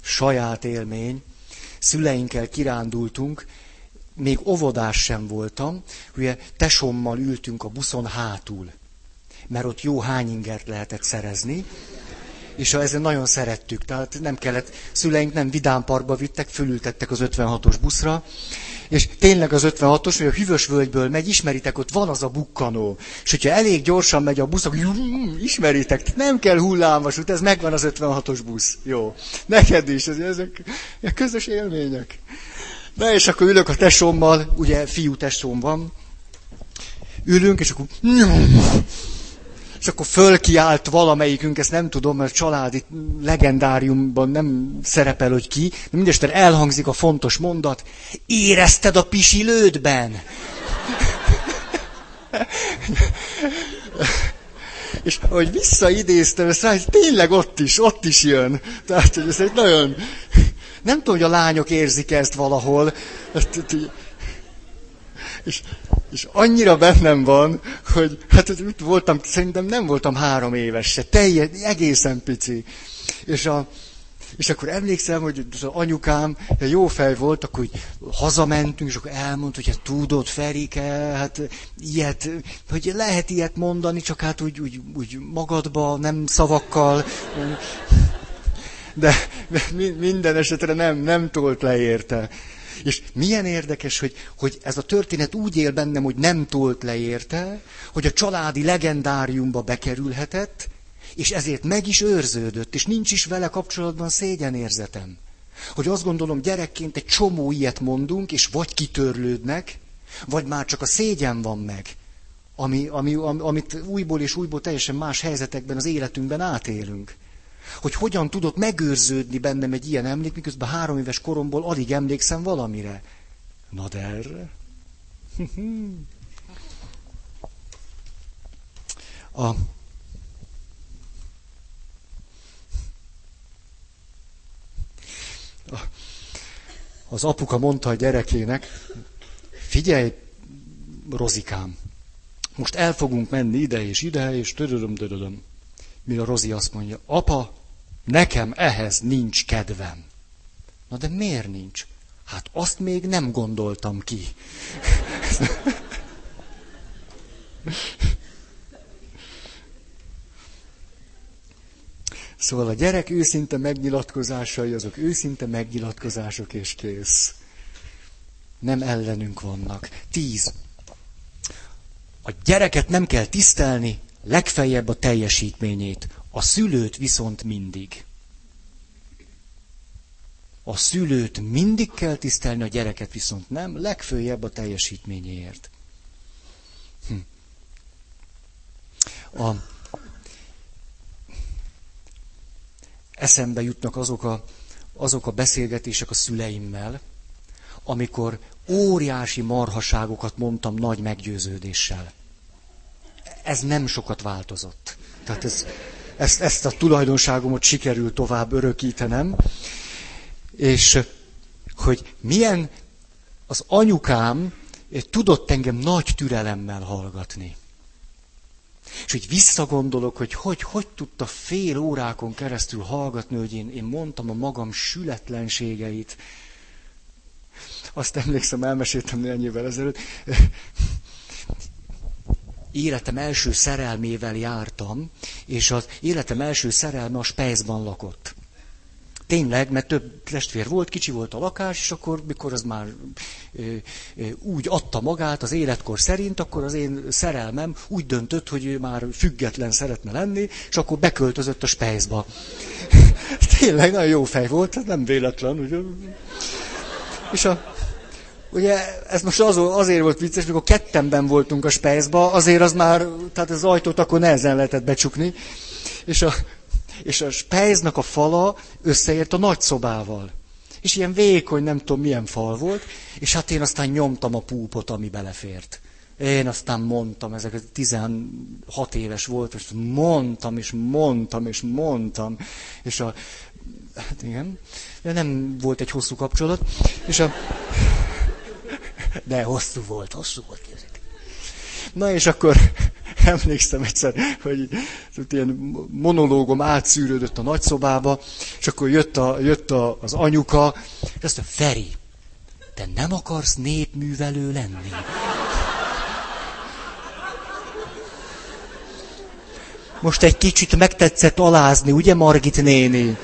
Saját élmény. Szüleinkkel kirándultunk, még óvodás sem voltam, ugye tesommal ültünk a buszon hátul. mert ott jó hány ingert lehetett szerezni, és ezen nagyon szerettük, tehát nem kellett, szüleink nem Vidám Parkba vittek, fölültettek az 56-os buszra, és tényleg az 56-os, hogy a hűvös völgyből megy, ismeritek, ott van az a bukkanó. És hogyha elég gyorsan megy a busz, akkor ismeritek, nem kell hullámvasút, ez megvan az 56-os busz. Jó. Neked is, ez, ezek közös élmények. Na és akkor ülök a tesómmal, ugye fiú tesóm van, ülünk, és akkor és akkor fölkiált valamelyikünk, ezt nem tudom, mert családi legendáriumban nem szerepel, hogy ki, de mindestre elhangzik a fontos mondat, érezted a pisilődben? és ahogy visszaidéztem, ezt rá, tényleg ott is, ott is jön. Tehát, hogy ez egy nagyon... Nem tudom, hogy a lányok érzik ezt valahol. És és annyira bennem van, hogy hát itt voltam, szerintem nem voltam három éves se, teljes, egészen pici. És, a, és akkor emlékszem, hogy az anyukám jó fej volt, akkor hogy hazamentünk, és akkor elmondta, hogy hát tudod, Ferike, hát ilyet, hogy lehet ilyet mondani, csak hát úgy, úgy, úgy magadba, nem szavakkal. De minden esetre nem, nem tolt le érte. És milyen érdekes, hogy, hogy ez a történet úgy él bennem, hogy nem tolt le érte, hogy a családi legendáriumba bekerülhetett, és ezért meg is őrződött, és nincs is vele kapcsolatban szégyenérzetem. Hogy azt gondolom, gyerekként egy csomó ilyet mondunk, és vagy kitörlődnek, vagy már csak a szégyen van meg, ami, ami, amit újból és újból teljesen más helyzetekben az életünkben átélünk hogy hogyan tudott megőrződni bennem egy ilyen emlék, miközben három éves koromból alig emlékszem valamire. Na de erre? <laughs> A, az apuka mondta a gyerekének, figyelj, Rozikám, most el fogunk menni ide és ide, és tödödöm, tödödöm. Mire Rozi azt mondja, apa, Nekem ehhez nincs kedvem. Na de miért nincs? Hát azt még nem gondoltam ki. <laughs> Szóval a gyerek őszinte megnyilatkozásai, azok őszinte megnyilatkozások és kész. Nem ellenünk vannak. Tíz. A gyereket nem kell tisztelni, legfeljebb a teljesítményét. A szülőt viszont mindig. A szülőt mindig kell tisztelni, a gyereket viszont nem, legfőjebb a teljesítményéért. Hm. A, eszembe jutnak azok a, azok a beszélgetések a szüleimmel, amikor óriási marhaságokat mondtam nagy meggyőződéssel. Ez nem sokat változott. Tehát ez, ezt, ezt a tulajdonságomat sikerült tovább örökítenem, és hogy milyen az anyukám tudott engem nagy türelemmel hallgatni. És hogy visszagondolok, hogy hogy, hogy tudta fél órákon keresztül hallgatni, hogy én, én mondtam a magam sületlenségeit. Azt emlékszem, elmeséltem néhány évvel ezelőtt életem első szerelmével jártam, és az életem első szerelme a Spejzban lakott. Tényleg, mert több testvér volt, kicsi volt a lakás, és akkor, mikor az már ö, ö, úgy adta magát az életkor szerint, akkor az én szerelmem úgy döntött, hogy ő már független szeretne lenni, és akkor beköltözött a Spejzba. <laughs> Tényleg nagyon jó fej volt, nem véletlen, ugye? És a, Ugye ez most az, azért volt vicces, mikor kettemben voltunk a spejzba, azért az már, tehát az ajtót akkor nehezen lehetett becsukni, és a, és a spejznak a fala összeért a nagyszobával. És ilyen vékony, nem tudom milyen fal volt, és hát én aztán nyomtam a púpot, ami belefért. Én aztán mondtam, ezek 16 éves volt, és mondtam, és mondtam, és mondtam, és a, hát igen, nem volt egy hosszú kapcsolat, és a, de hosszú volt, hosszú volt. Na és akkor <laughs> emlékszem egyszer, hogy ilyen monológom átszűrődött a nagyszobába, és akkor jött, a, jött a, az anyuka, és azt mondja, Feri, te nem akarsz népművelő lenni? Most egy kicsit megtetszett alázni, ugye Margit néni?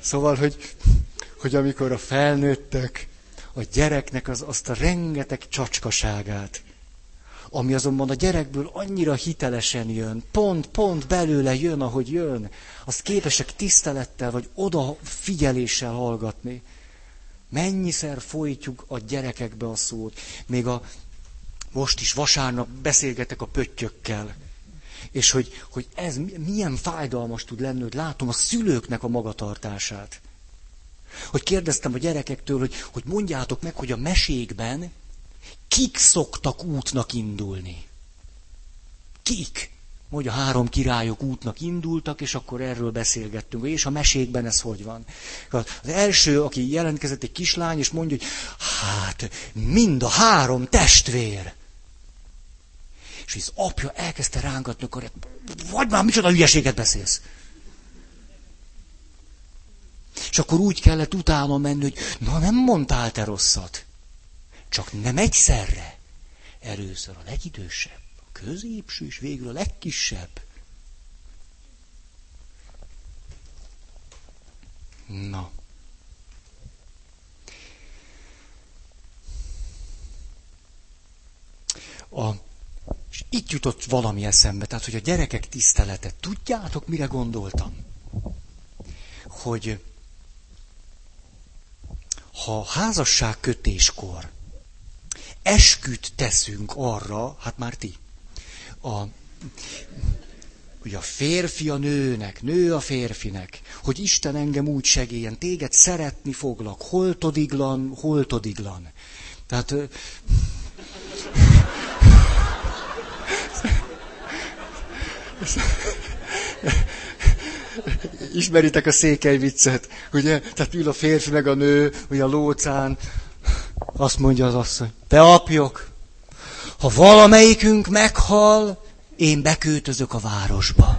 Szóval, hogy, hogy amikor a felnőttek a gyereknek az, azt a rengeteg csacskaságát, ami azonban a gyerekből annyira hitelesen jön, pont, pont belőle jön, ahogy jön, azt képesek tisztelettel vagy oda figyeléssel hallgatni. Mennyiszer folytjuk a gyerekekbe a szót. Még a, most is vasárnap beszélgetek a pöttyökkel. És hogy, hogy ez milyen fájdalmas tud lenni, hogy látom a szülőknek a magatartását. Hogy kérdeztem a gyerekektől, hogy, hogy mondjátok meg, hogy a mesékben kik szoktak útnak indulni. Kik? Hogy a három királyok útnak indultak, és akkor erről beszélgettünk. És a mesékben ez hogy van? Az első, aki jelentkezett egy kislány, és mondja, hogy hát mind a három testvér. És az apja elkezdte rángatni, akkor vagy már micsoda hülyeséget beszélsz. És akkor úgy kellett utána menni, hogy na nem mondtál te rosszat. Csak nem egyszerre. Először a legidősebb, a középső, és végül a legkisebb. Na. A, és itt jutott valami eszembe, tehát, hogy a gyerekek tisztelete. Tudjátok, mire gondoltam? Hogy ha házasságkötéskor esküt teszünk arra, hát már ti, a, ugye a férfi a nőnek, nő a férfinek, hogy Isten engem úgy segélyen, téged szeretni foglak, holtodiglan, holtodiglan. Tehát Ismeritek a székely viccet, ugye? Tehát ül a férfi meg a nő, ugye a lócán, azt mondja az asszony, te apjok, ha valamelyikünk meghal, én beköltözök a városba.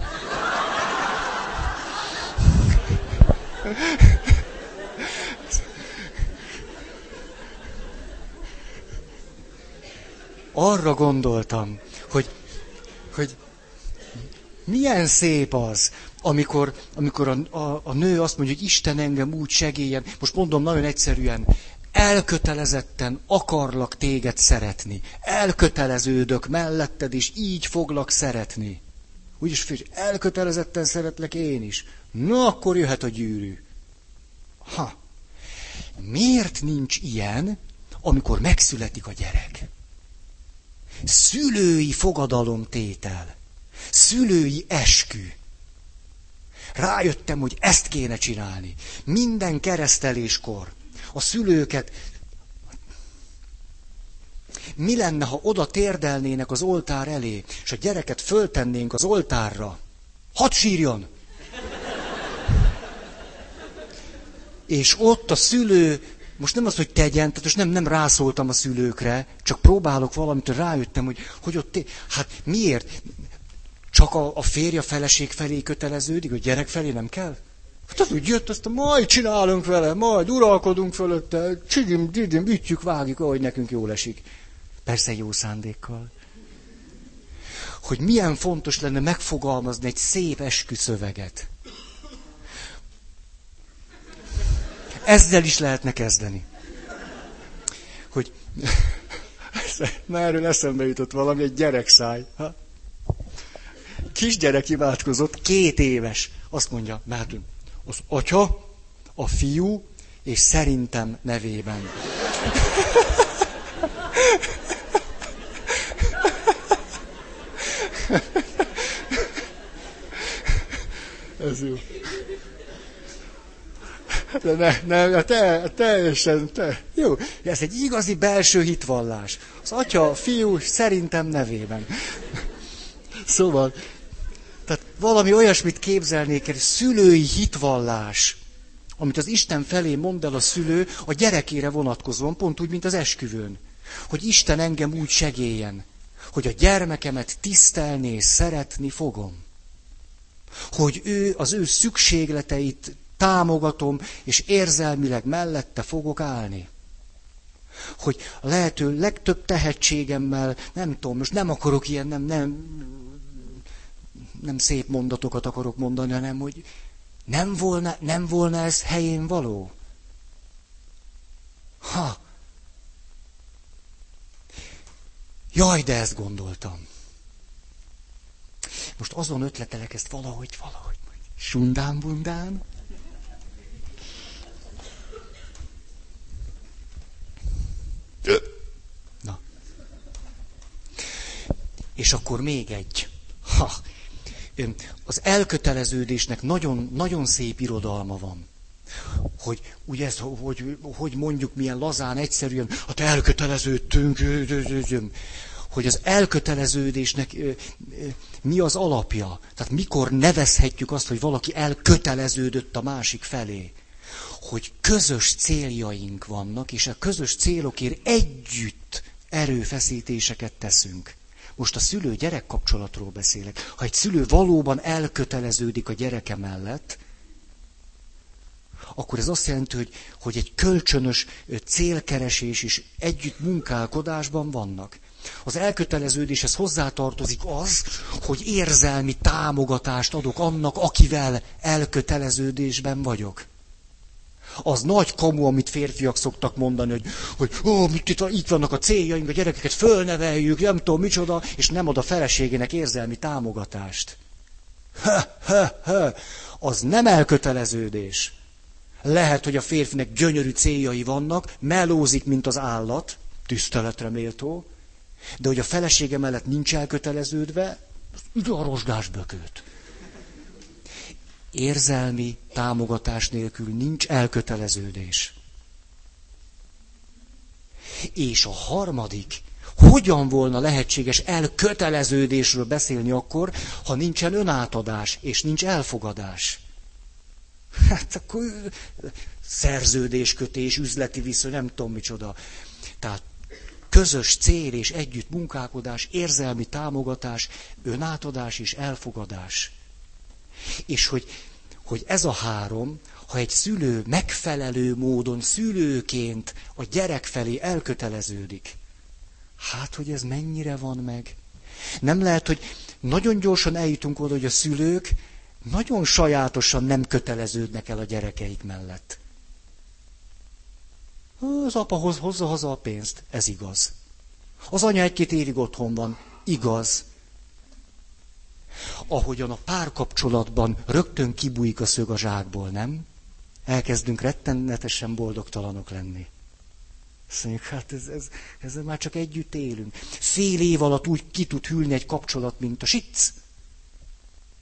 Arra gondoltam, hogy, hogy milyen szép az, amikor, amikor a, a, a nő azt mondja, hogy Isten engem úgy segélyen, most mondom nagyon egyszerűen, elkötelezetten akarlak téged szeretni. Elköteleződök melletted, és így foglak szeretni. Úgyis fős, elkötelezetten szeretlek én is. Na, akkor jöhet a gyűrű. Ha. Miért nincs ilyen, amikor megszületik a gyerek? Szülői fogadalomtétel. Szülői eskü. Rájöttem, hogy ezt kéne csinálni. Minden kereszteléskor a szülőket. Mi lenne, ha oda térdelnének az oltár elé, és a gyereket föltennénk az oltárra? Hadd sírjon! És ott a szülő, most nem az, hogy tegyen, tehát most nem, nem rászóltam a szülőkre, csak próbálok valamit, rájöttem, hogy, hogy ott, hát miért? Csak a, a férja feleség felé köteleződik, a gyerek felé nem kell? Hát az úgy jött, azt majd csinálunk vele, majd uralkodunk fölötte, csidim, didim, ütjük, vágjuk, ahogy nekünk jól esik. Persze jó szándékkal. Hogy milyen fontos lenne megfogalmazni egy szép esküszöveget. Ezzel is lehetne kezdeni. Hogy <laughs> Na erről eszembe jutott valami, egy gyerekszáj. Ha? Kisgyerek imádkozott, két éves. Azt mondja, mehetünk az atya, a fiú, és szerintem nevében. Ez jó. De ne, ne, te, teljesen, te. Jó, ez egy igazi belső hitvallás. Az atya, a fiú, szerintem nevében. Szóval, tehát valami olyasmit képzelnék el, szülői hitvallás, amit az Isten felé mond el a szülő a gyerekére vonatkozóan, pont úgy, mint az esküvőn. Hogy Isten engem úgy segéljen, hogy a gyermekemet tisztelni és szeretni fogom. Hogy ő az ő szükségleteit támogatom, és érzelmileg mellette fogok állni. Hogy a lehető legtöbb tehetségemmel, nem tudom, most nem akarok ilyen, nem, nem, nem szép mondatokat akarok mondani, hanem hogy nem volna, nem volna ez helyén való? Ha! Jaj, de ezt gondoltam. Most azon ötletelek ezt valahogy, valahogy, sundán bundán. Na. És akkor még egy. Ha. Az elköteleződésnek nagyon, nagyon szép irodalma van. Hogy, ugye ezt, hogy, hogy mondjuk milyen lazán, egyszerűen, hát elköteleződtünk, hogy az elköteleződésnek mi az alapja. Tehát mikor nevezhetjük azt, hogy valaki elköteleződött a másik felé. Hogy közös céljaink vannak, és a közös célokért együtt erőfeszítéseket teszünk. Most a szülő-gyerek kapcsolatról beszélek. Ha egy szülő valóban elköteleződik a gyereke mellett, akkor ez azt jelenti, hogy, hogy egy kölcsönös célkeresés és együtt munkálkodásban vannak. Az elköteleződéshez hozzátartozik az, hogy érzelmi támogatást adok annak, akivel elköteleződésben vagyok. Az nagy kamu, amit férfiak szoktak mondani, hogy, hogy ó, mit itt, itt vannak a céljaink, a gyerekeket fölneveljük, nem tudom micsoda, és nem ad a feleségének érzelmi támogatást. Ha, ha, ha. Az nem elköteleződés. Lehet, hogy a férfinek gyönyörű céljai vannak, melózik, mint az állat, tiszteletre méltó, de hogy a felesége mellett nincs elköteleződve, ide a rozsdás bökőt. Érzelmi támogatás nélkül nincs elköteleződés. És a harmadik, hogyan volna lehetséges elköteleződésről beszélni akkor, ha nincsen önátadás és nincs elfogadás? Hát akkor szerződéskötés, üzleti viszony, nem tudom micsoda. Tehát közös cél és együtt munkálkodás, érzelmi támogatás, önátadás és elfogadás. És hogy, hogy ez a három, ha egy szülő megfelelő módon szülőként a gyerek felé elköteleződik, hát, hogy ez mennyire van meg. Nem lehet, hogy nagyon gyorsan eljutunk oda, hogy a szülők nagyon sajátosan nem köteleződnek el a gyerekeik mellett. Az apa hoz, hozza haza a pénzt, ez igaz. Az anya egy-két évig otthon van, igaz. Ahogyan a párkapcsolatban rögtön kibújik a szög a zsákból, nem? Elkezdünk rettenetesen boldogtalanok lenni. Azt hát ez, ez, ez már csak együtt élünk. Fél év alatt úgy ki tud hűlni egy kapcsolat, mint a sic.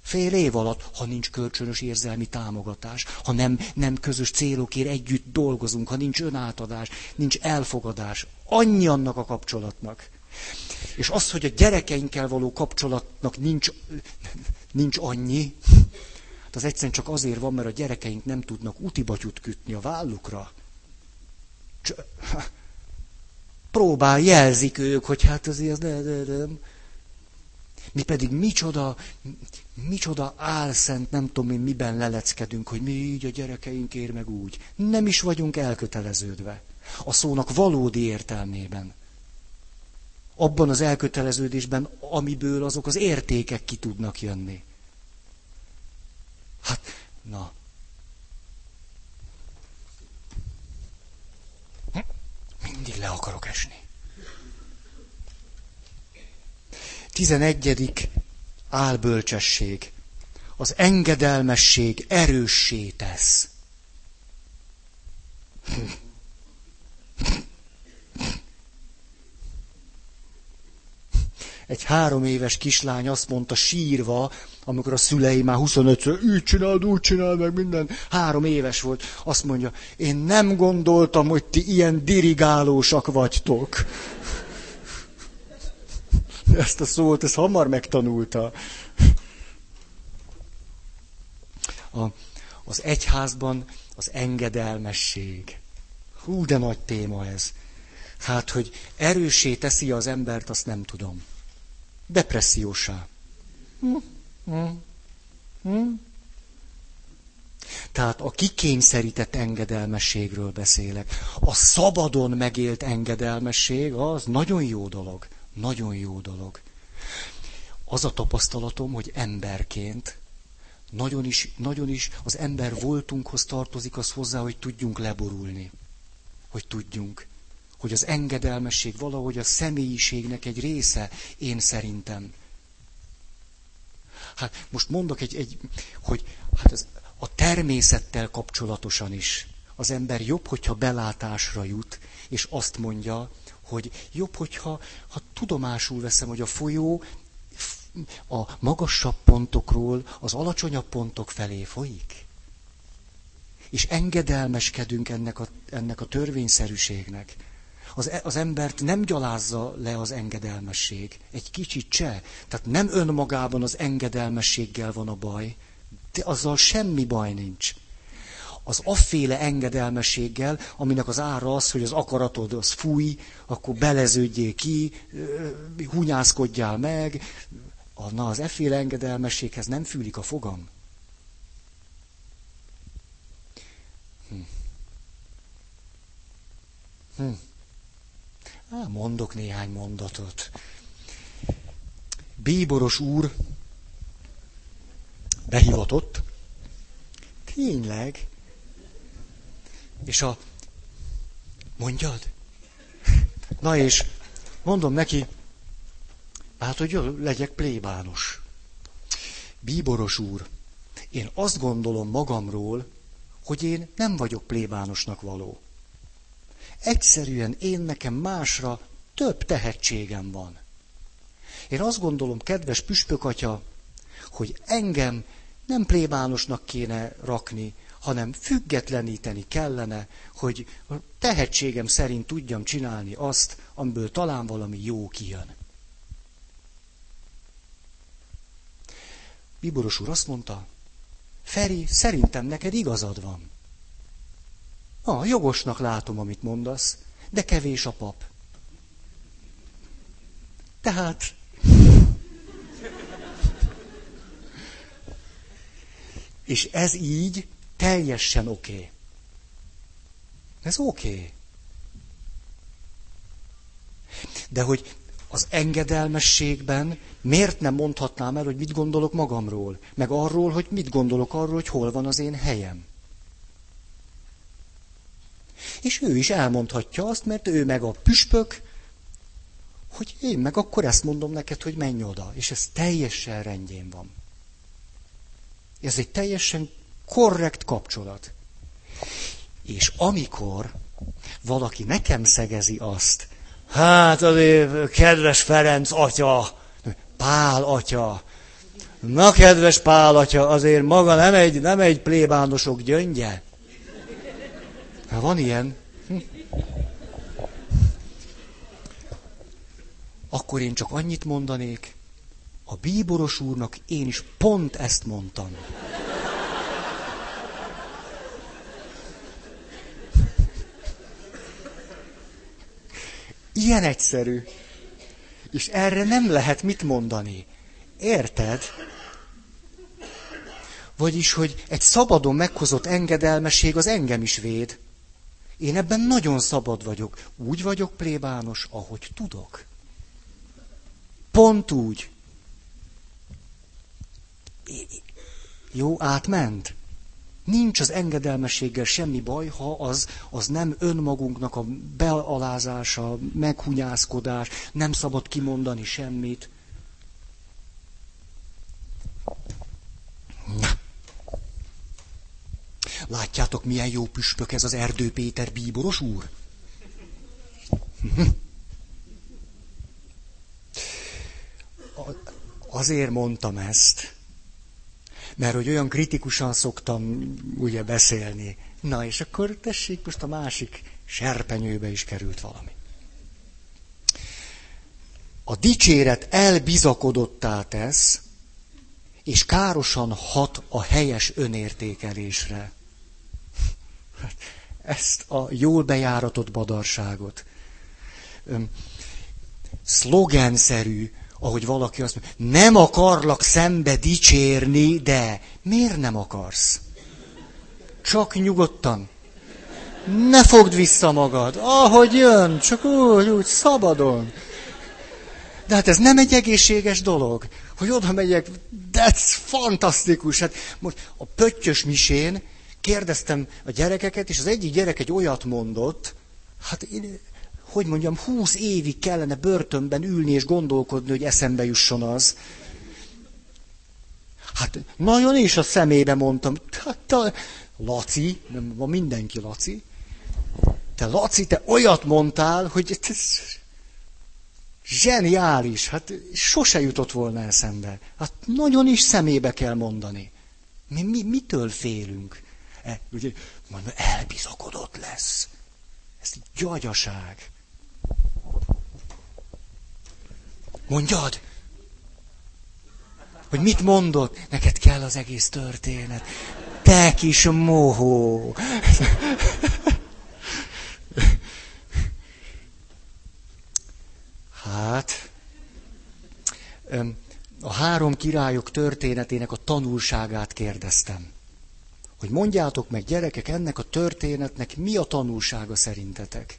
Fél év alatt, ha nincs kölcsönös érzelmi támogatás, ha nem, nem közös célokért együtt dolgozunk, ha nincs önátadás, nincs elfogadás. Annyi annak a kapcsolatnak. És az, hogy a gyerekeinkkel való kapcsolatnak nincs, nincs annyi, hát az egyszerűen csak azért van, mert a gyerekeink nem tudnak utibatyút kütni a vállukra. Cs- próbál, jelzik ők, hogy hát azért ne, ne, nem. Mi pedig micsoda, micsoda álszent, nem tudom én miben leleckedünk, hogy mi így a gyerekeinkért meg úgy. Nem is vagyunk elköteleződve. A szónak valódi értelmében. Abban az elköteleződésben, amiből azok az értékek ki tudnak jönni. Hát, na. Mindig le akarok esni. Tizenegyedik álbölcsesség. Az engedelmesség erőssé tesz. Egy három éves kislány azt mondta sírva, amikor a szülei már 25-ször így csináld, úgy csináld, meg minden, három éves volt, azt mondja, én nem gondoltam, hogy ti ilyen dirigálósak vagytok. Ezt a szót, ezt hamar megtanulta. A, az egyházban az engedelmesség. Hú, de nagy téma ez. Hát, hogy erősé teszi az embert, azt nem tudom. Depressziósá. Hm, hm, hm. Tehát a kikényszerített engedelmességről beszélek. A szabadon megélt engedelmesség az nagyon jó dolog. Nagyon jó dolog. Az a tapasztalatom, hogy emberként nagyon is, nagyon is az ember voltunkhoz tartozik az hozzá, hogy tudjunk leborulni. Hogy tudjunk. Hogy az engedelmesség valahogy a személyiségnek egy része, én szerintem. Hát most mondok egy, egy hogy hát az, a természettel kapcsolatosan is. Az ember jobb, hogyha belátásra jut, és azt mondja, hogy jobb, hogyha ha tudomásul veszem, hogy a folyó a magasabb pontokról az alacsonyabb pontok felé folyik. És engedelmeskedünk ennek a, ennek a törvényszerűségnek. Az, e, az embert nem gyalázza le az engedelmesség. Egy kicsit se. Tehát nem önmagában az engedelmességgel van a baj, de azzal semmi baj nincs. Az afféle engedelmességgel, aminek az ára az, hogy az akaratod az fúj, akkor beleződjél ki, hunyászkodjál meg, na az efféle engedelmességhez nem fűlik a fogam. Hm. Hm. Á, mondok néhány mondatot. Bíboros úr behivatott. Tényleg. És a... Mondjad? Na és mondom neki, hát hogy legyek plébános. Bíboros úr, én azt gondolom magamról, hogy én nem vagyok plébánosnak való. Egyszerűen én nekem másra több tehetségem van. Én azt gondolom, kedves püspökatya, hogy engem nem plébánosnak kéne rakni, hanem függetleníteni kellene, hogy a tehetségem szerint tudjam csinálni azt, amiből talán valami jó kijön. Bíboros úr azt mondta, Feri, szerintem neked igazad van. Ah, jogosnak látom, amit mondasz, de kevés a pap. Tehát És ez így teljesen oké. Okay. Ez oké. Okay. De hogy az engedelmességben miért nem mondhatnám el, hogy mit gondolok magamról, meg arról, hogy mit gondolok arról, hogy hol van az én helyem. És ő is elmondhatja azt, mert ő meg a püspök, hogy én meg akkor ezt mondom neked, hogy menj oda. És ez teljesen rendjén van. Ez egy teljesen korrekt kapcsolat. És amikor valaki nekem szegezi azt, hát azért, kedves Ferenc atya, Pál atya, na kedves Pál atya, azért maga nem egy, nem egy plébánosok gyöngye. Hát van ilyen. Hm. Akkor én csak annyit mondanék, a bíboros úrnak én is pont ezt mondtam. Ilyen egyszerű. És erre nem lehet mit mondani. Érted? Vagyis, hogy egy szabadon meghozott engedelmesség az engem is véd. Én ebben nagyon szabad vagyok. Úgy vagyok plébános, ahogy tudok. Pont úgy. Jó, átment? Nincs az engedelmességgel semmi baj, ha az, az nem önmagunknak a bealázása, meghunyászkodás, nem szabad kimondani semmit. Na. Látjátok, milyen jó püspök ez az Erdő Péter bíboros úr? Azért mondtam ezt, mert hogy olyan kritikusan szoktam ugye beszélni. Na, és akkor tessék, most a másik serpenyőbe is került valami. A dicséret elbizakodottá tesz, és károsan hat a helyes önértékelésre. Ezt a jól bejáratott badarságot. Szlogenszerű, ahogy valaki azt mondja, nem akarlak szembe dicsérni, de miért nem akarsz? csak nyugodtan. Ne fogd vissza magad, ahogy jön, csak úgy, úgy, szabadon. De hát ez nem egy egészséges dolog, hogy oda megyek, that's fantasztikus. Hát most a pöttyös misén kérdeztem a gyerekeket, és az egyik gyerek egy olyat mondott, hát én, hogy mondjam, húsz évig kellene börtönben ülni és gondolkodni, hogy eszembe jusson az. Hát nagyon is a szemébe mondtam, hát, te, Laci, nem van mindenki Laci, te Laci, te olyat mondtál, hogy ez zseniális, hát sose jutott volna eszembe. Hát nagyon is szemébe kell mondani. Mi, mi mitől félünk? E, ugye, majd elbizakodott lesz. Ez gyagyaság. Mondjad! Hogy mit mondott? Neked kell az egész történet. Te kis mohó! Hát, a három királyok történetének a tanulságát kérdeztem. Hogy mondjátok meg, gyerekek, ennek a történetnek mi a tanulsága szerintetek?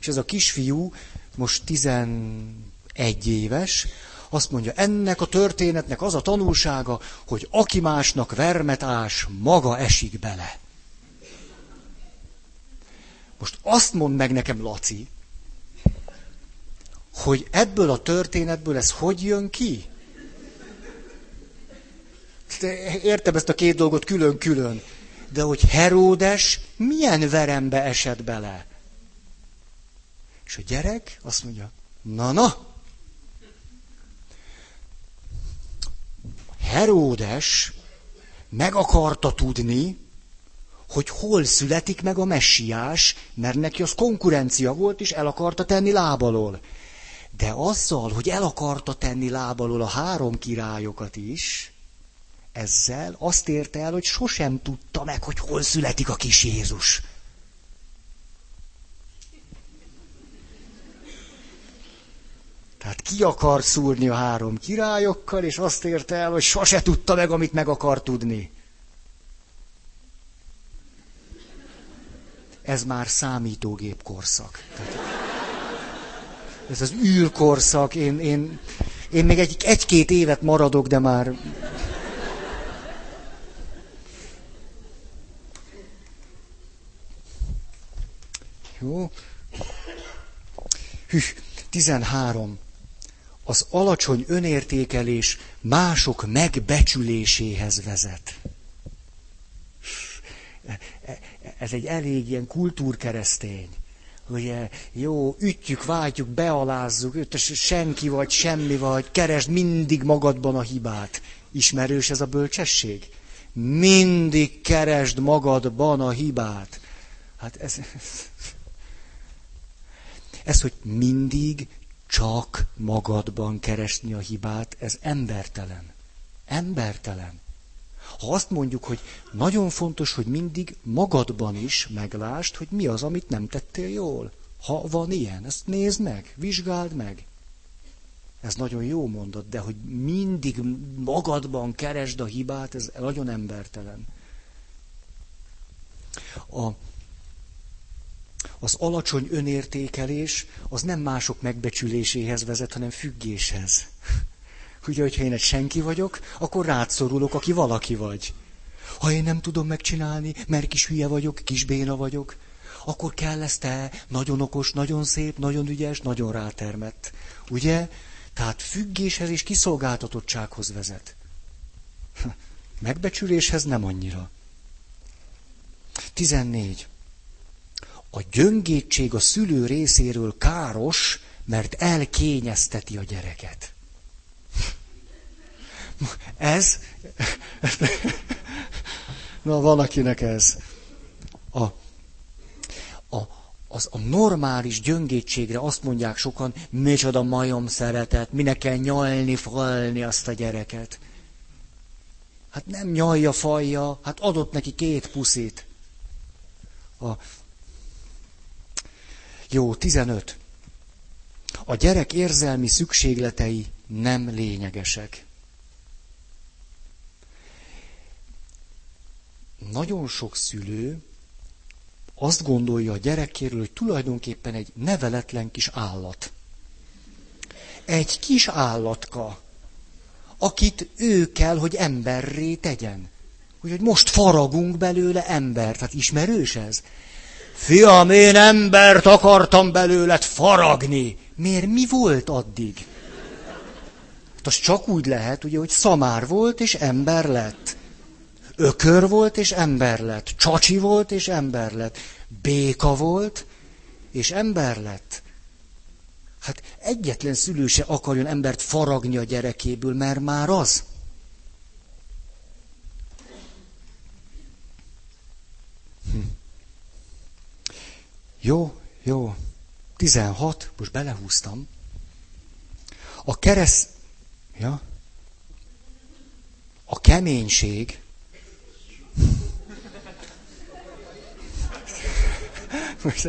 És ez a kisfiú most 11 éves, azt mondja, ennek a történetnek az a tanulsága, hogy aki másnak vermet ás, maga esik bele. Most azt mond meg nekem, Laci, hogy ebből a történetből ez hogy jön ki? Értem ezt a két dolgot külön-külön. De hogy Heródes milyen verembe esett bele? És a gyerek azt mondja, na-na, Heródes meg akarta tudni, hogy hol születik meg a messiás, mert neki az konkurencia volt, és el akarta tenni lábalól. De azzal, hogy el akarta tenni lábalól a három királyokat is, ezzel azt érte el, hogy sosem tudta meg, hogy hol születik a kis Jézus. Tehát ki akar szúrni a három királyokkal, és azt érte el, hogy sose tudta meg, amit meg akar tudni. Ez már számítógép korszak. Tehát ez az űrkorszak, én, én, én még egy, egy-két évet maradok, de már... Jó. Hű, 13 az alacsony önértékelés mások megbecsüléséhez vezet. Ez egy elég ilyen kultúrkeresztény. Ugye, jó, ütjük, vágyjuk, bealázzuk, ötös, senki vagy, semmi vagy, keresd mindig magadban a hibát. Ismerős ez a bölcsesség? Mindig keresd magadban a hibát. Hát ez, ez, hogy mindig csak magadban keresni a hibát, ez embertelen. Embertelen. Ha azt mondjuk, hogy nagyon fontos, hogy mindig magadban is meglásd, hogy mi az, amit nem tettél jól. Ha van ilyen, ezt nézd meg, vizsgáld meg. Ez nagyon jó mondat, de hogy mindig magadban keresd a hibát, ez nagyon embertelen. A, az alacsony önértékelés az nem mások megbecsüléséhez vezet, hanem függéshez. <laughs> Ugye, hogyha én egy senki vagyok, akkor rád szorulok, aki valaki vagy. Ha én nem tudom megcsinálni, mert kis hülye vagyok, kis béna vagyok, akkor kell ezt te, nagyon okos, nagyon szép, nagyon ügyes, nagyon rátermett. Ugye? Tehát függéshez és kiszolgáltatottsághoz vezet. <laughs> Megbecsüléshez nem annyira. 14. A gyöngétség a szülő részéről káros, mert elkényezteti a gyereket. Ez, na van akinek ez. A, a, az a normális gyöngétségre azt mondják sokan, micsoda majom szeretet, minek kell nyalni, falni azt a gyereket. Hát nem nyalja, falja, hát adott neki két puszit. A, jó, 15. A gyerek érzelmi szükségletei nem lényegesek. nagyon sok szülő azt gondolja a gyerekéről, hogy tulajdonképpen egy neveletlen kis állat. Egy kis állatka, akit ő kell, hogy emberré tegyen. Úgyhogy most faragunk belőle embert. Hát ismerős ez? Fiam, én embert akartam belőled faragni. Miért mi volt addig? Hát az csak úgy lehet, ugye, hogy szamár volt és ember lett. Ökör volt és ember lett. Csacsi volt és ember lett. Béka volt és ember lett. Hát egyetlen szülő se akarjon embert faragni a gyerekéből, mert már az. Hm. Jó, jó. 16, most belehúztam. A kereszt... Ja? A keménység... Most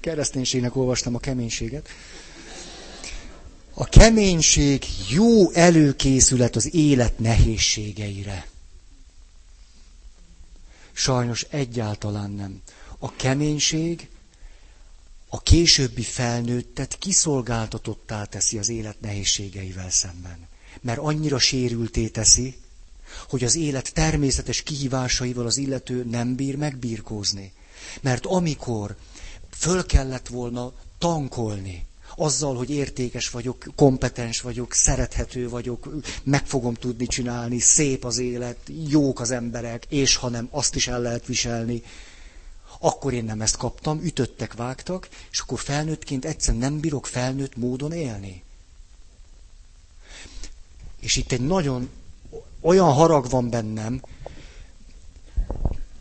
kereszténységnek olvastam a keménységet. A keménység jó előkészület az élet nehézségeire. Sajnos egyáltalán nem. A keménység a későbbi felnőttet kiszolgáltatottá teszi az élet nehézségeivel szemben. Mert annyira sérülté teszi, hogy az élet természetes kihívásaival az illető nem bír megbírkózni. Mert amikor föl kellett volna tankolni, azzal, hogy értékes vagyok, kompetens vagyok, szerethető vagyok, meg fogom tudni csinálni, szép az élet, jók az emberek, és ha nem, azt is el lehet viselni. Akkor én nem ezt kaptam, ütöttek, vágtak, és akkor felnőttként egyszer nem bírok felnőtt módon élni. És itt egy nagyon olyan harag van bennem,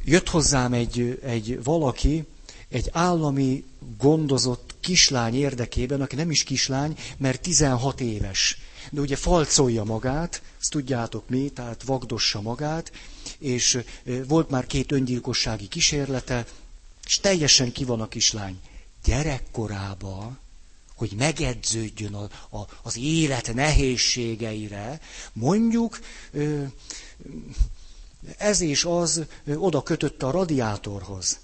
jött hozzám egy, egy valaki, egy állami gondozott kislány érdekében, aki nem is kislány, mert 16 éves. De ugye falcolja magát, ezt tudjátok mi, tehát vagdossa magát, és volt már két öngyilkossági kísérlete, és teljesen ki van a kislány. Gyerekkorába, hogy megedződjön a, a, az élet nehézségeire, mondjuk ez és az oda kötötte a radiátorhoz.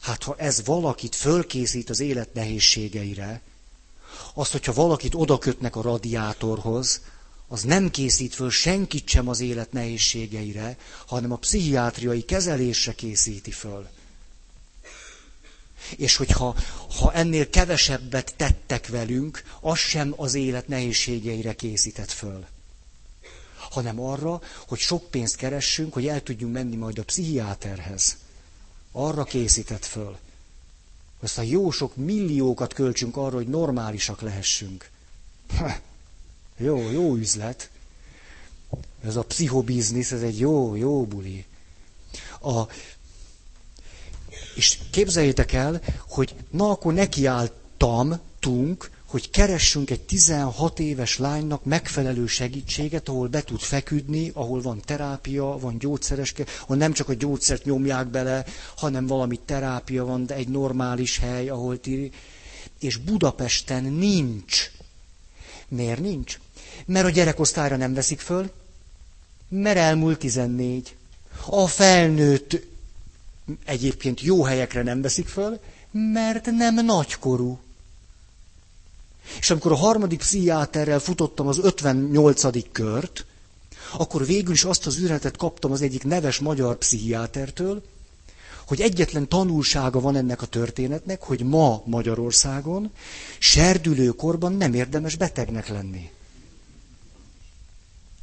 Hát ha ez valakit fölkészít az élet nehézségeire, azt, hogyha valakit oda kötnek a radiátorhoz, az nem készít föl senkit sem az élet nehézségeire, hanem a pszichiátriai kezelésre készíti föl. És hogyha ha ennél kevesebbet tettek velünk, az sem az élet nehézségeire készített föl. Hanem arra, hogy sok pénzt keressünk, hogy el tudjunk menni majd a pszichiáterhez. Arra készített föl. Aztán jó sok milliókat költsünk arra, hogy normálisak lehessünk. Ha, jó, jó üzlet. Ez a pszichobiznisz, ez egy jó, jó buli. A, és képzeljétek el, hogy na akkor nekiálltam, tunk, hogy keressünk egy 16 éves lánynak megfelelő segítséget, ahol be tud feküdni, ahol van terápia, van gyógyszereske, ahol nem csak a gyógyszert nyomják bele, hanem valami terápia van, de egy normális hely, ahol ti... És Budapesten nincs. Miért nincs? Mert a gyerekosztályra nem veszik föl, mert elmúlt 14. A felnőtt egyébként jó helyekre nem veszik föl, mert nem nagykorú. És amikor a harmadik pszichiáterrel futottam az 58. kört, akkor végül is azt az üzenetet kaptam az egyik neves magyar pszichiátertől, hogy egyetlen tanulsága van ennek a történetnek, hogy ma Magyarországon serdülőkorban nem érdemes betegnek lenni.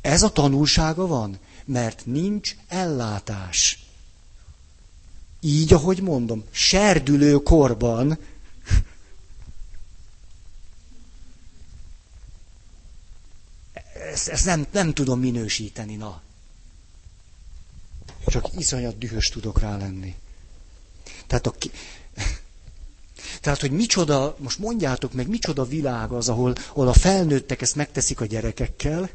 Ez a tanulsága van, mert nincs ellátás. Így, ahogy mondom, serdülőkorban ezt, ezt nem, nem tudom minősíteni, na. Csak iszonyat dühös tudok rá lenni. Tehát, a, <laughs> tehát, hogy micsoda, most mondjátok meg, micsoda világ az, ahol, ahol a felnőttek ezt megteszik a gyerekekkel,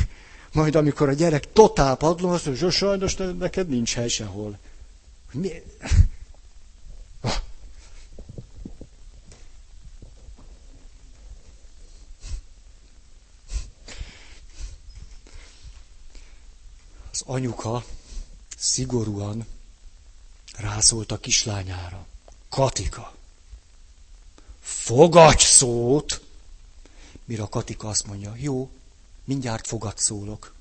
<laughs> majd amikor a gyerek totál padlón, azt mondja, sajnos neked nincs hely sehol. Mi? <laughs> Az anyuka szigorúan rászólt a kislányára. Katika, fogadj szót! Mire a Katika azt mondja, jó, mindjárt fogad szólok.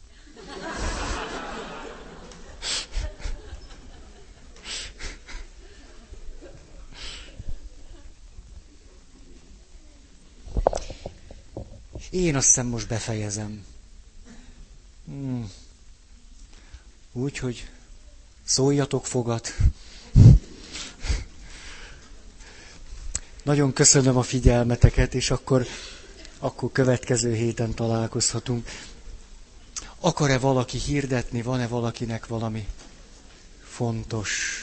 Én azt hiszem most befejezem. Hmm. Úgy, hogy szóljatok fogat. Nagyon köszönöm a figyelmeteket, és akkor, akkor következő héten találkozhatunk. Akar-e valaki hirdetni, van-e valakinek valami fontos?